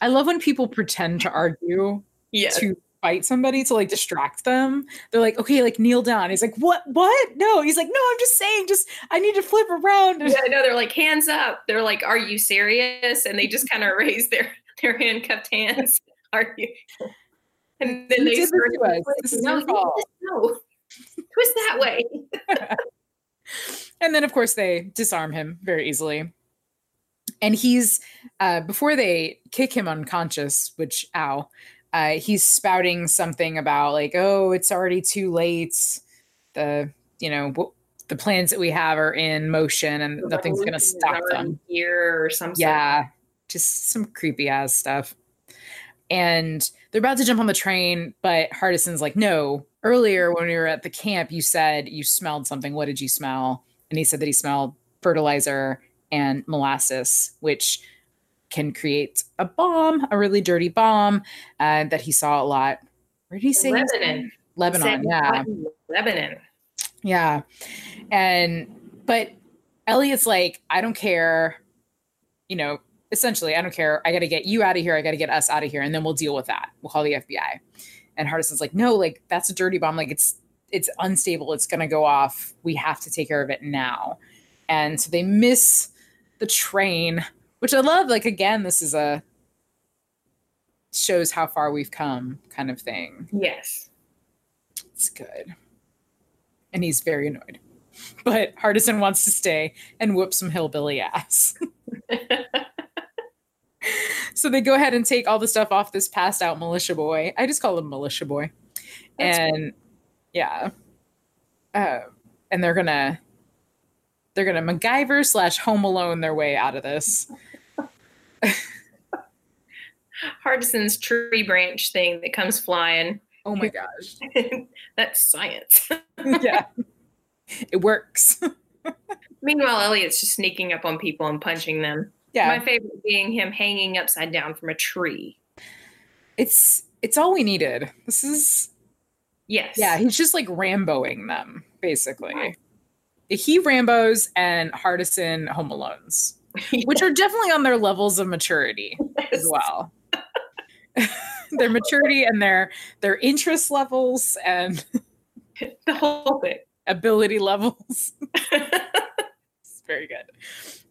I love when people pretend to argue yes. to fight somebody to like distract them. They're like, okay, like kneel down. He's like, what? What? No. He's like, no, I'm just saying, just I need to flip around. Yeah, no, they're like, hands up. They're like, are you serious? And they just kind of raise their their handcuffed hands. Are you? And then you they start, this, this is your fault. No, twist that way. and then, of course, they disarm him very easily. And he's, uh, before they kick him unconscious, which, ow, uh, he's spouting something about, like, oh, it's already too late. The, you know, w- the plans that we have are in motion and The nothing's going to stop them. Here or some. Yeah, just some creepy ass stuff. And they're about to jump on the train, but Hardison's like, no. Earlier, when we were at the camp, you said you smelled something. What did you smell? And he said that he smelled fertilizer and molasses, which can create a bomb, a really dirty bomb uh, that he saw a lot. Where did he say? he saw it? Lebanon. Lebanon, yeah. Lebanon. Yeah. And but Elliot's like, I don't care. You know, essentially, I don't care. I got to get you out of here. I got to get us out of here, and then we'll deal with that. We'll call the FBI. And Hardison's like, no, like that's a dirty bomb. Like it's it's unstable. It's gonna go off. We have to take care of it now. And so they miss the train, which I love. Like again, this is a shows how far we've come kind of thing. Yes. It's good. And he's very annoyed. But Hardison wants to stay and whoop some hillbilly ass. so they go ahead and take all the stuff off this passed out militia boy. I just call him militia boy. That's and yeah. Uh, and they're gonna they're gonna MacGyver slash home alone their way out of this. Hardison's tree branch thing that comes flying. Oh my gosh. That's science. yeah. It works. Meanwhile, Elliot's just sneaking up on people and punching them. Yeah. My favorite being him hanging upside down from a tree. it's it's all we needed. This is Yes. Yeah, he's just like Ramboing them, basically. He Rambos and Hardison Home Alones, which are definitely on their levels of maturity as well. their maturity and their their interest levels and the whole thing. ability levels. it's very good.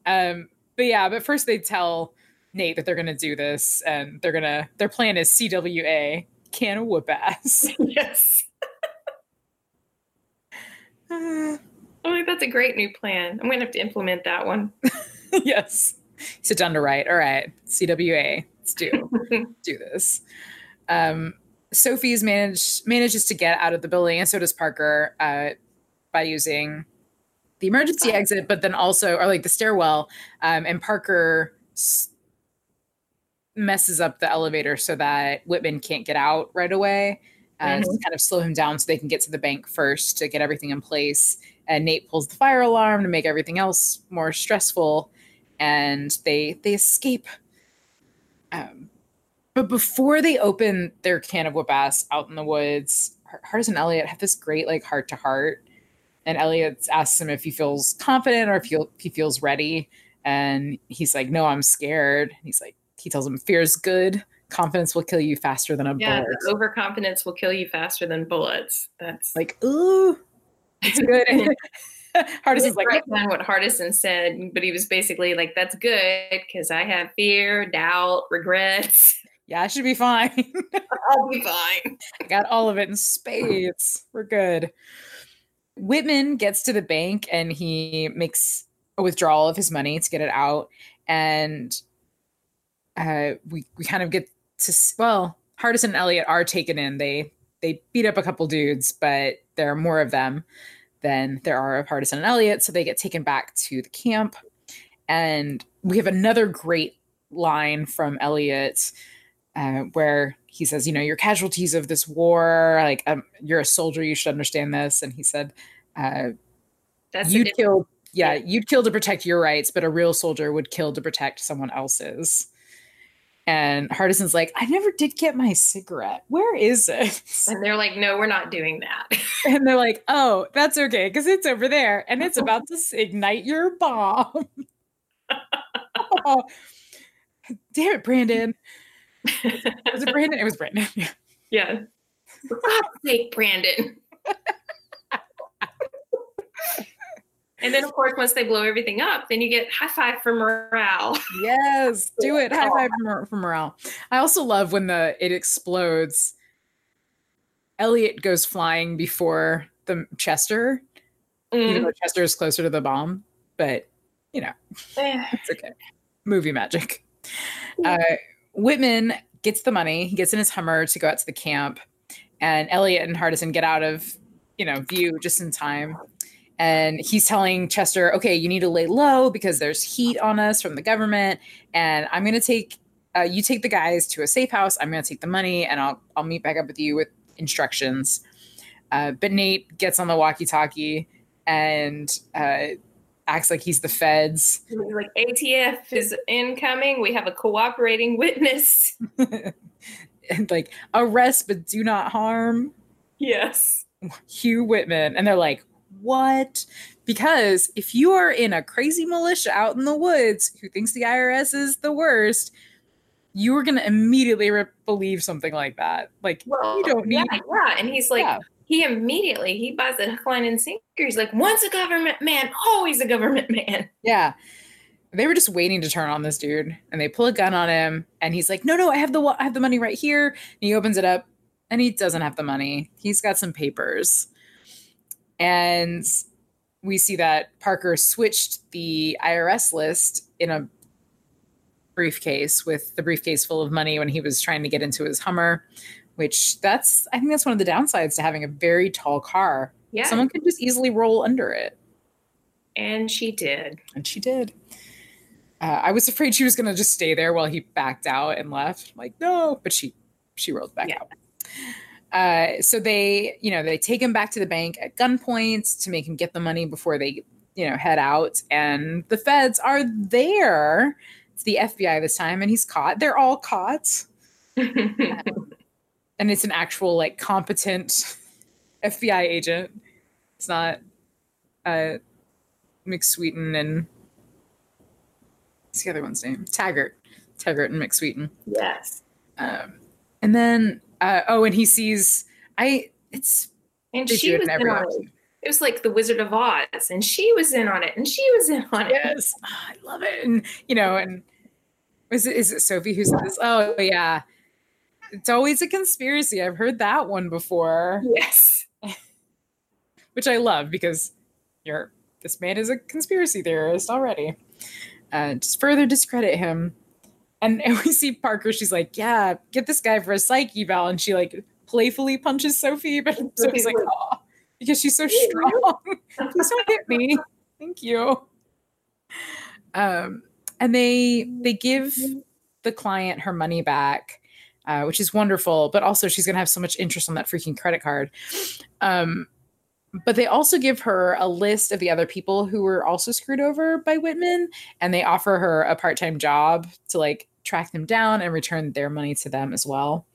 Um, but yeah, but first they tell Nate that they're gonna do this and they're gonna their plan is CWA, can of whoop ass. yes. Uh, I think that's a great new plan. I'm gonna have to implement that one. yes. Sit down to write. All right. CWA. Let's do do this. Um, Sophie's managed manages to get out of the building, and so does Parker uh, by using the emergency exit, but then also or like the stairwell. Um, and Parker s- messes up the elevator so that Whitman can't get out right away. Uh, to kind of slow him down so they can get to the bank first to get everything in place. And Nate pulls the fire alarm to make everything else more stressful, and they they escape. Um, but before they open their can of whoop ass out in the woods, Hardison and Elliot have this great like heart to heart, and Elliot asks him if he feels confident or if he, he feels ready, and he's like, "No, I'm scared." He's like, he tells him, "Fear's good. Confidence will kill you faster than a Yeah, bullet." overconfidence will kill you faster than bullets. That's Like, ooh, it's good. Hardison's like, right on what Hardison said, but he was basically like, "That's good because I have fear, doubt, regrets. yeah, I should be fine. I'll be fine." I got all of it in spades. We're good. Whitman gets to the bank and he makes a withdrawal of his money to get it out. And uh, we, we kind of get to, well, Hardison and Elliot are taken in. They, they beat up a couple dudes, but there are more of them than there are of Hardison and Elliot. So they get taken back to the camp. And we have another great line from Elliot uh, where he says, you know, you're casualties of this war. Like, um, you're a soldier. You should understand this. And he said, uh, That's you'd kill, yeah, yeah. you'd kill to protect your rights, but a real soldier would kill to protect someone else's. And Hardison's like, I never did get my cigarette. Where is it? And they're like, "No, we're not doing that." And they're like, oh, that's okay, because it's over there and it's uh-huh. about to ignite your bomb. Oh, damn it, Brandon. Was it Brandon? It was Brandon. Yeah. yeah. For God's sake, Brandon. And then, of course, once they blow everything up, then you get high five for morale. Yes, do it. High five for, for morale. I also love when the it explodes. Elliot goes flying before the Chester, even Mm. though Chester is closer to the bomb. But you know, Eh. it's okay. Movie magic. Uh, Whitman gets the money. He gets in his Hummer to go out to the camp, and Elliot and Hardison get out of you know view just in time. And he's telling Chester, "Okay, you need to lay low because there's heat on us from the government, and I'm going to take uh, you take the guys to a safe house. I'm going to take the money, and I'll I'll meet back up with you with instructions." Uh, but Nate gets on the walkie-talkie and uh, acts like he's the feds. Like ATF is incoming. We have a cooperating witness. and like arrest but do not harm Yes. Hugh Whitman. And they're like, what? Because if you are in a crazy militia out in the woods who thinks the IRS is the worst, you are going to immediately re- believe something like that. Like, Well, you don't need. yeah, yeah. And he's like, Yeah. he immediately he buys the hook, line, and sinker. He's like, once a government man, always a government man. Yeah. They were just waiting to turn on this dude and they pull a gun on him and he's like, "No, no, I have the I have the money right here." And he opens it up and he doesn't have the money. He's got some papers. And we see that Parker switched the IRS list in a briefcase with the briefcase full of money when he was trying to get into his Hummer, which that's I think that's one of the downsides to having a very tall car. Yeah. Someone could just easily roll under it. and she did. And she did. Uh, I was afraid she was going to just stay there while he backed out and left. I'm like, no, but she she rolled back Yeah. out. Uh, so they, you know, they take him back to the bank at gunpoint to make him get the money before they, you know, head out. And the feds are there. It's the FBI this time, and he's caught. They're all caught, and it's an actual like competent FBI agent. It's not uh, McSweeten and what's the other one's name? Taggart, Taggart and McSweeten. yes. Um, and then uh, oh, and he sees I. It's And she it was in on it. episode. It was like the Wizard of Oz, and she was in on it, and she was in on it. Yes, Ah, I love it. And you know, and is it is it Sophie who said this? Oh yeah, it's always a conspiracy. I've heard that one before, Yes. which I love because you're this man is a conspiracy theorist already. Uh, just further discredit him. And, and we see Parker. She's like, "Yeah, get this guy for a psych eval," and she like playfully punches Sophie, but Sophie's like, "Oh," because she's so strong. Please don't hit me. Thank you. Um, and they they give the client her money back, uh, which is wonderful. But also, she's gonna have so much interest on that freaking credit card. Um, but they also give her a list of the other people who were also screwed over by Whitman, and they offer her a part time job to like track them down and return their money to them as well.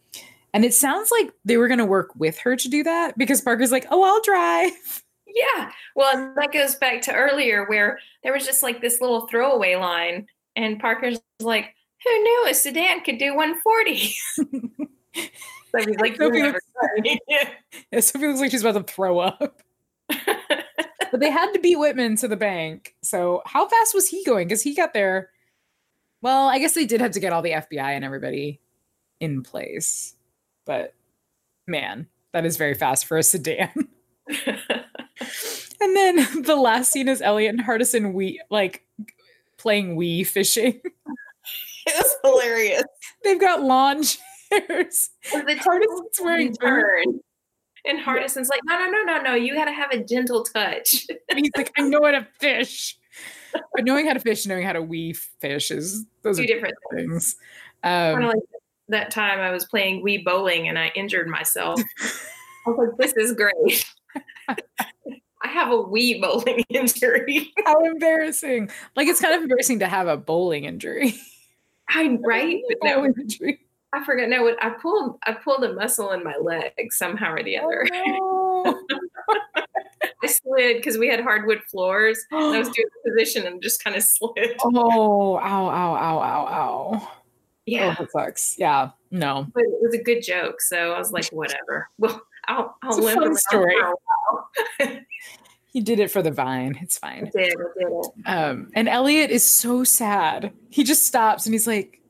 And it sounds like they were going to work with her to do that because Parker's like, "Oh, I'll drive." Yeah. Well, that goes back to earlier where there was just like this little throwaway line, and Parker's like, "Who knew a sedan could do 140?" so he's like, "You're Sophie going." Yeah, Sophie looks like she's about to throw up. but they had to beat Whitman to the bank. So how fast was he going? Because he got there. Well, I guess they did have to get all the FBI and everybody in place. But man, that is very fast for a sedan. and then the last scene is Elliot and Hardison we like playing Wii fishing. it was hilarious. They've got lawn chairs. The Hardison's wearing turn. And Hardison's like, no, no, no, no, no. You got to have a gentle touch. And he's like, I know how to fish. But knowing how to fish, knowing how to weave fish is those Two are different things. Kind Um, of like that time I was playing Wii bowling and I injured myself. I was like, this is great. I have a Wii bowling injury. how embarrassing! Like it's kind of embarrassing to have a bowling injury. I right? But no, injury. I forgot. No, what I pulled I pulled a muscle in my leg somehow or the other. Oh, I slid because we had hardwood floors. And I was doing the position and just kind of slid. oh, ow, ow, ow, ow, ow. Yeah. Oh, that sucks. Yeah, no. But it was a good joke. So I was like, whatever. Well, I'll I'll a fun story. for a while. He did it for the vine. It's I fine. did, I did it. Um, and Elliot is so sad. He just stops and he's like,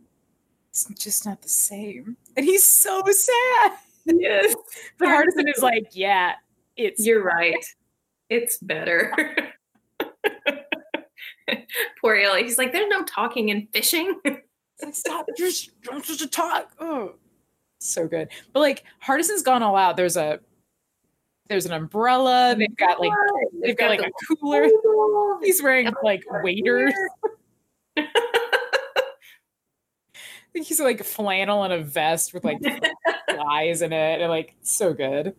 "It's just not the same." And he's so sad. Yes. But Hardison is like, "Yeah, it's You're right. It's better. Poor Ellie. He's like, there's no talking and fishing. Like, stop, just don't just talk. Oh, so good. But like Hardison's gone all out. There's a there's an umbrella. They've got like they've got like a cooler. He's wearing like waders. He's like flannel and a vest with like flies in it, and like so good,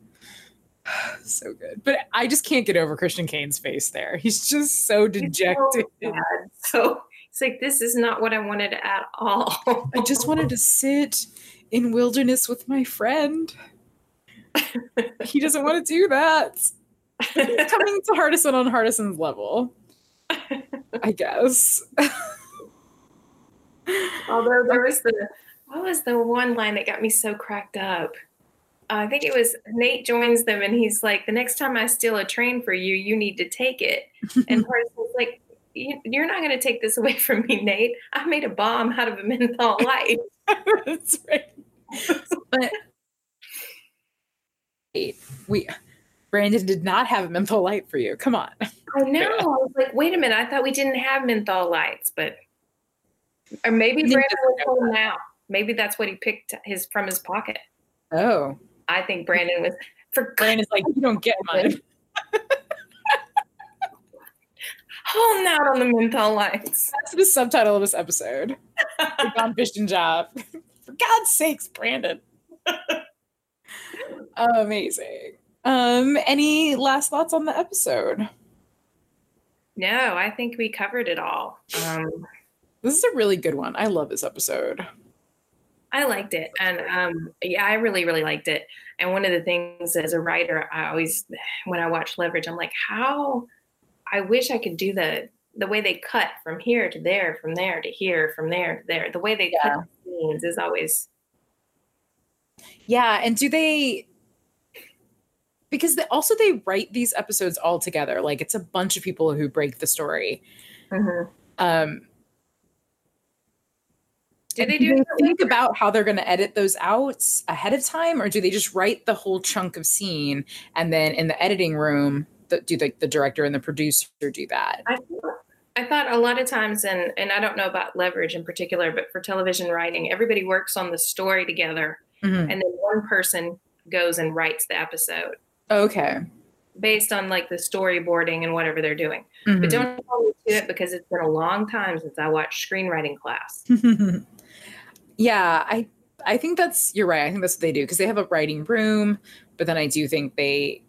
so good. But I just can't get over Christian Kane's face there. He's just so dejected. So, so it's like this is not what I wanted at all. I just wanted to sit in wilderness with my friend. he doesn't want to do that. It's coming to Hardison on Hardison's level. I guess. Although there was the what was the one line that got me so cracked up? I think it was Nate joins them and he's like, "The next time I steal a train for you, you need to take it." And Hardison's like, you're not going to take this away from me, Nate. I made a bomb out of a menthol light. That's right. but we, Brandon did not have a menthol light for you. Come on. I know. I was like, wait a minute. I thought we didn't have menthol lights, but or maybe Brandon was holding out. Maybe that's what he picked his from his pocket. Oh. I think Brandon was for Brandon's like, you don't get mine. holding out on the menthol lights. That's the subtitle of this episode. Gone fishing job. For God's sakes, Brandon. Amazing. Um, any last thoughts on the episode? No, I think we covered it all. Um, this is a really good one. I love this episode. I liked it, and um, yeah, I really, really liked it. And one of the things as a writer, I always, when I watch Leverage, I'm like, how I wish I could do the the way they cut from here to there, from there to here, from there to there. The way they yeah. cut scenes is always Yeah, and do they because they, also they write these episodes all together. Like it's a bunch of people who break the story. Mm-hmm. Um, do they do, do they think about how they're going to edit those out ahead of time, or do they just write the whole chunk of scene and then in the editing room the, do the, the director and the producer do that? I, I thought a lot of times, and and I don't know about leverage in particular, but for television writing, everybody works on the story together, mm-hmm. and then one person goes and writes the episode. Okay. Based on like the storyboarding and whatever they're doing, mm-hmm. but don't hold me to it because it's been a long time since I watched screenwriting class. yeah, I I think that's you're right. I think that's what they do because they have a writing room, but then I do think they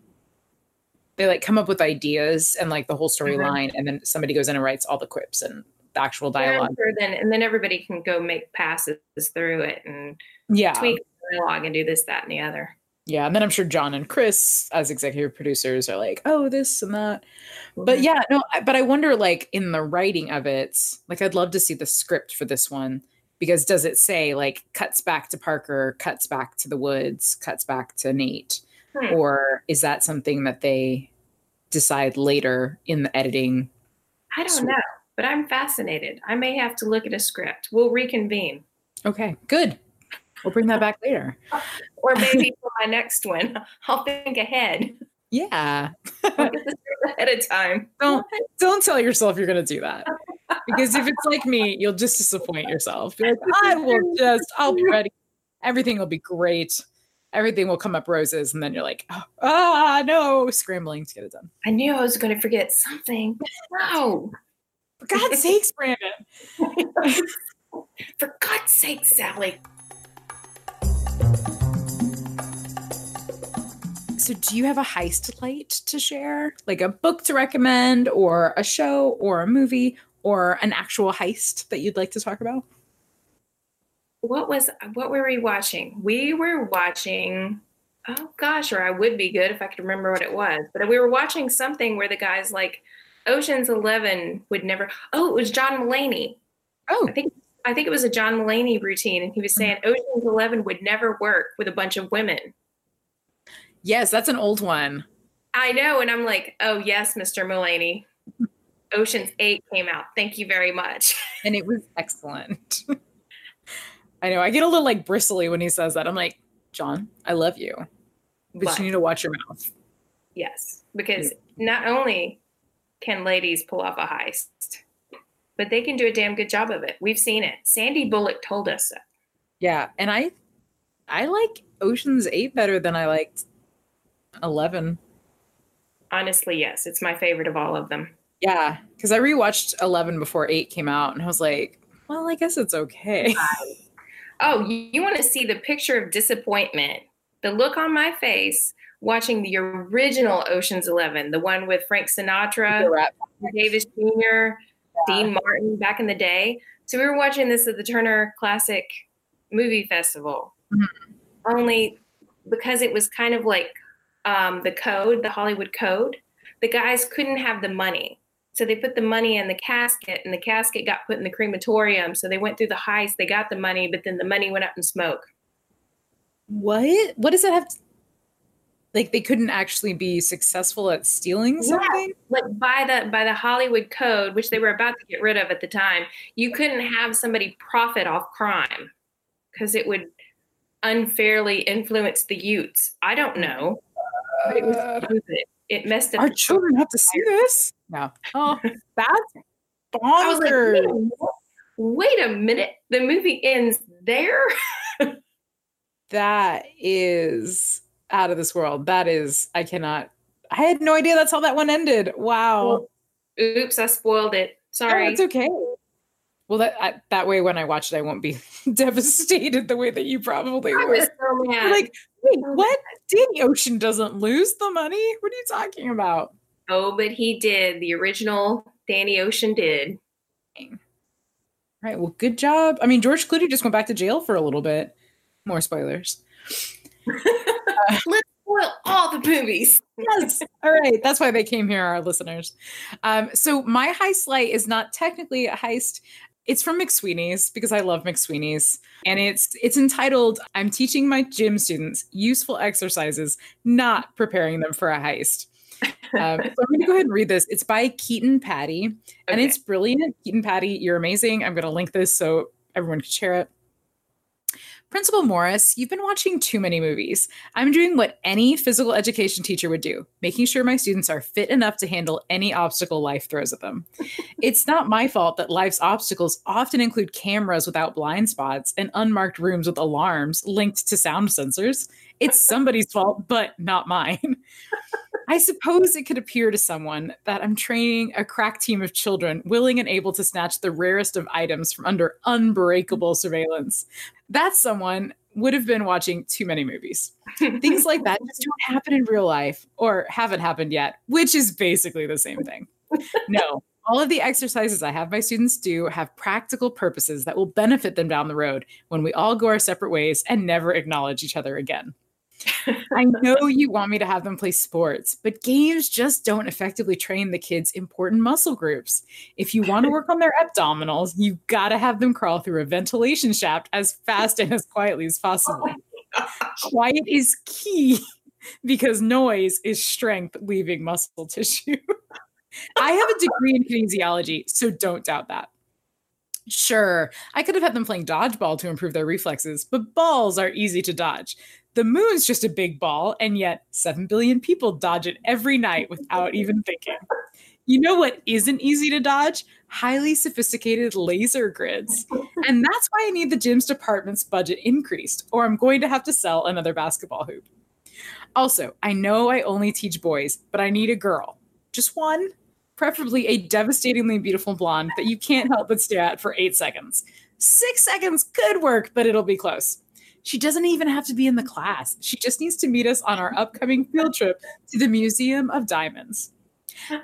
they like come up with ideas and like the whole mm-hmm. storyline, mm-hmm. and then somebody goes in and writes all the quips and the actual dialogue. Yeah, sure then and then everybody can go make passes through it and yeah, tweak dialogue and do this, that, and the other. Yeah, and then I'm sure John and Chris, as executive producers, are like, "Oh, this and that." Mm-hmm. But yeah, no, but I wonder, like, in the writing of it, like, I'd love to see the script for this one because does it say like cuts back to Parker, cuts back to the woods, cuts back to Nate? Hmm. Or is that something that they decide later in the editing? I don't know, but I'm fascinated. I may have to look at a script. We'll reconvene. Okay, good. We'll bring that back later. or maybe for my next one, I'll think ahead. Yeah. ahead of time. Don't don't tell yourself you're gonna do that. Because if it's like me, you'll just disappoint yourself. Like, I will just, I'll be ready. Everything will be great. Everything will come up roses and then you're like oh, ah no scrambling to get it done. I knew i was going to forget something. No. For god's sakes brandon. For god's sake sally. So do you have a heist light to share? Like a book to recommend or a show or a movie or an actual heist that you'd like to talk about what was what were we watching? We were watching oh gosh, or I would be good if I could remember what it was. But we were watching something where the guys like Ocean's Eleven would never oh, it was John Mulaney. Oh. I think I think it was a John Mulaney routine, and he was saying mm-hmm. Ocean's Eleven would never work with a bunch of women. Yes, that's an old one. I know, and I'm like, oh yes, Mr. Mulaney. Ocean's Eight came out. Thank you very much. And it was excellent. I know. I get a little like bristly when he says that. I'm like, John, I love you, but, but you need to watch your mouth. Yes, because not only can ladies pull off a heist, but they can do a damn good job of it. We've seen it. Sandy Bullock told us so. Yeah, and I I like Ocean's 8 better than I liked 11. Honestly, yes, it's my favorite of all of them. Yeah, cuz I rewatched 11 before 8 came out and I was like, well, I guess it's okay. Oh, you, want to see the picture of disappointment, the look on my face watching the original Ocean's 11, the one with Frank Sinatra, Davis Jr., Dean Martin back in the day. So we were watching this at the Turner Classic Movie Festival. Mm-hmm. Only because it was kind of like um, the code, the Hollywood code, the guys couldn't have the money. So they put the money in the casket, and the casket got put in the crematorium. So they went through the heist, they got the money, but then the money went up in smoke. What? What does that have? To, like they couldn't actually be successful at stealing something? Yeah. Like by the by the Hollywood code, which they were about to get rid of at the time, you couldn't have somebody profit off crime because it would unfairly influence the youths. I don't know. Uh, it, was, it messed up. Our children have to see this. No. Oh, that's bonkers. Like, wait a minute. The movie ends there. that is out of this world. That is, I cannot. I had no idea that's how that one ended. Wow. Oops, I spoiled it. Oh, Sorry. Oh, it's okay. Well, that I, that way, when I watch it, I won't be devastated the way that you probably I were. So like, wait, what? Danny Ocean doesn't lose the money. What are you talking about? Oh, but he did. The original Danny Ocean did. All right. Well, good job. I mean, George Clooney just went back to jail for a little bit. More spoilers. uh, Let's spoil all the movies. yes. All right. That's why they came here, our listeners. Um, so my heist light is not technically a heist. It's from McSweeney's because I love McSweeney's. And it's it's entitled I'm teaching my gym students useful exercises, not preparing them for a heist. Um, so I'm going to go ahead and read this. It's by Keaton Patti, okay. and it's brilliant. Keaton Patti, you're amazing. I'm going to link this so everyone can share it. Principal Morris, you've been watching too many movies. I'm doing what any physical education teacher would do, making sure my students are fit enough to handle any obstacle life throws at them. it's not my fault that life's obstacles often include cameras without blind spots and unmarked rooms with alarms linked to sound sensors. It's somebody's fault, but not mine. I suppose it could appear to someone that I'm training a crack team of children willing and able to snatch the rarest of items from under unbreakable surveillance. That someone would have been watching too many movies. Things like that just don't happen in real life or haven't happened yet, which is basically the same thing. No, all of the exercises I have my students do have practical purposes that will benefit them down the road when we all go our separate ways and never acknowledge each other again. I know you want me to have them play sports, but games just don't effectively train the kids' important muscle groups. If you want to work on their abdominals, you've got to have them crawl through a ventilation shaft as fast and as quietly as possible. Quiet is key because noise is strength leaving muscle tissue. I have a degree in kinesiology, so don't doubt that. Sure, I could have had them playing dodgeball to improve their reflexes, but balls are easy to dodge. The moon's just a big ball, and yet 7 billion people dodge it every night without even thinking. You know what isn't easy to dodge? Highly sophisticated laser grids. And that's why I need the gym's department's budget increased, or I'm going to have to sell another basketball hoop. Also, I know I only teach boys, but I need a girl. Just one, preferably a devastatingly beautiful blonde that you can't help but stare at for eight seconds. Six seconds could work, but it'll be close. She doesn't even have to be in the class. She just needs to meet us on our upcoming field trip to the Museum of Diamonds.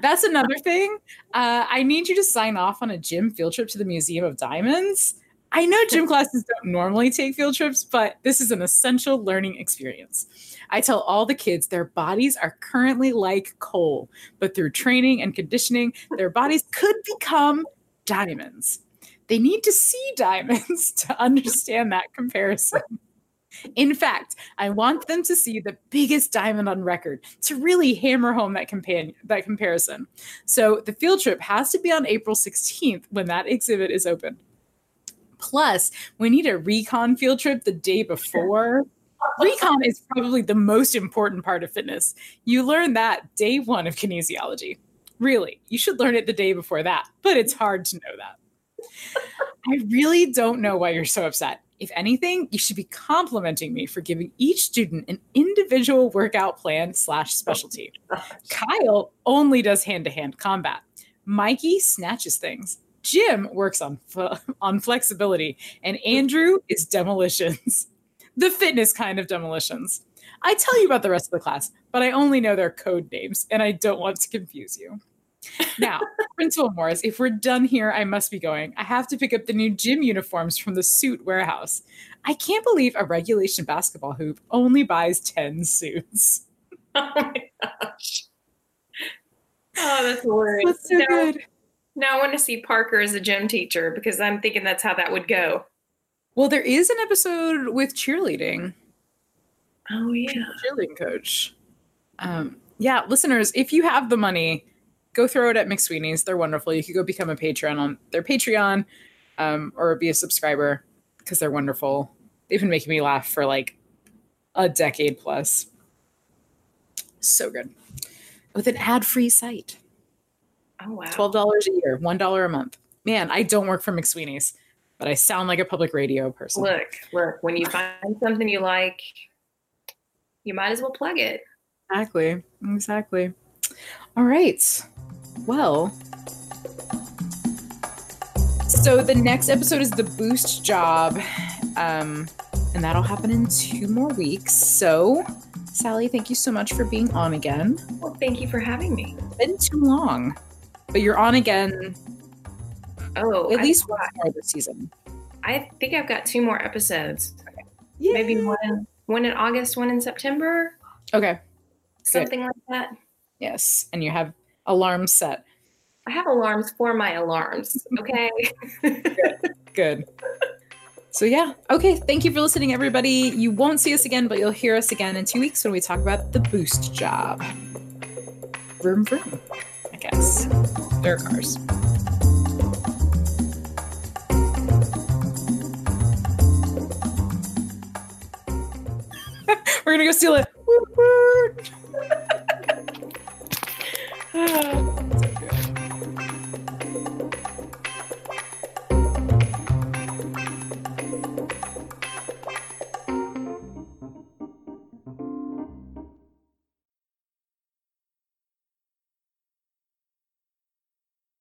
That's another thing. Uh, I need you to sign off on a gym field trip to the Museum of Diamonds. I know gym classes don't normally take field trips, but this is an essential learning experience. I tell all the kids their bodies are currently like coal, but through training and conditioning, their bodies could become diamonds. They need to see diamonds to understand that comparison. In fact, I want them to see the biggest diamond on record to really hammer home that, compa- that comparison. So the field trip has to be on April 16th when that exhibit is open. Plus, we need a recon field trip the day before. recon is probably the most important part of fitness. You learn that day one of kinesiology. Really, you should learn it the day before that, but it's hard to know that. I really don't know why you're so upset. If anything, you should be complimenting me for giving each student an individual workout plan slash specialty. Kyle only does hand to hand combat. Mikey snatches things. Jim works on on flexibility, and Andrew is demolitions, the fitness kind of demolitions. I tell you about the rest of the class, but I only know their code names, and I don't want to confuse you. Now, Principal Morris, if we're done here, I must be going. I have to pick up the new gym uniforms from the suit warehouse. I can't believe a regulation basketball hoop only buys 10 suits. Oh my gosh. Oh, that's hilarious. That's so now, good. now I want to see Parker as a gym teacher because I'm thinking that's how that would go. Well, there is an episode with cheerleading. Oh yeah. cheerleading coach. Um, yeah, listeners, if you have the money, go throw it at McSweeney's. They're wonderful. You could go become a patron on their Patreon um, or be a subscriber because they're wonderful. They've been making me laugh for like a decade plus. So good. With an ad free site. Oh wow. $12 a year, $1 a month. Man, I don't work for McSweeney's, but I sound like a public radio person. Look, look, when you find something you like, you might as well plug it. Exactly. Exactly. All right. Well, so the next episode is the boost job. Um, and that'll happen in two more weeks. So, Sally, thank you so much for being on again. Well, thank you for having me. It's been too long, but you're on again Oh, at least once more this season. I think I've got two more episodes. Yeah. Maybe one one in August, one in September, Okay. something like that. Yes. And you have alarms set. I have alarms for my alarms. Okay. Good. So yeah. Okay. Thank you for listening, everybody. You won't see us again, but you'll hear us again in two weeks when we talk about the boost job. Vroom vroom. I guess. There are cars. We're gonna go steal it. Ja.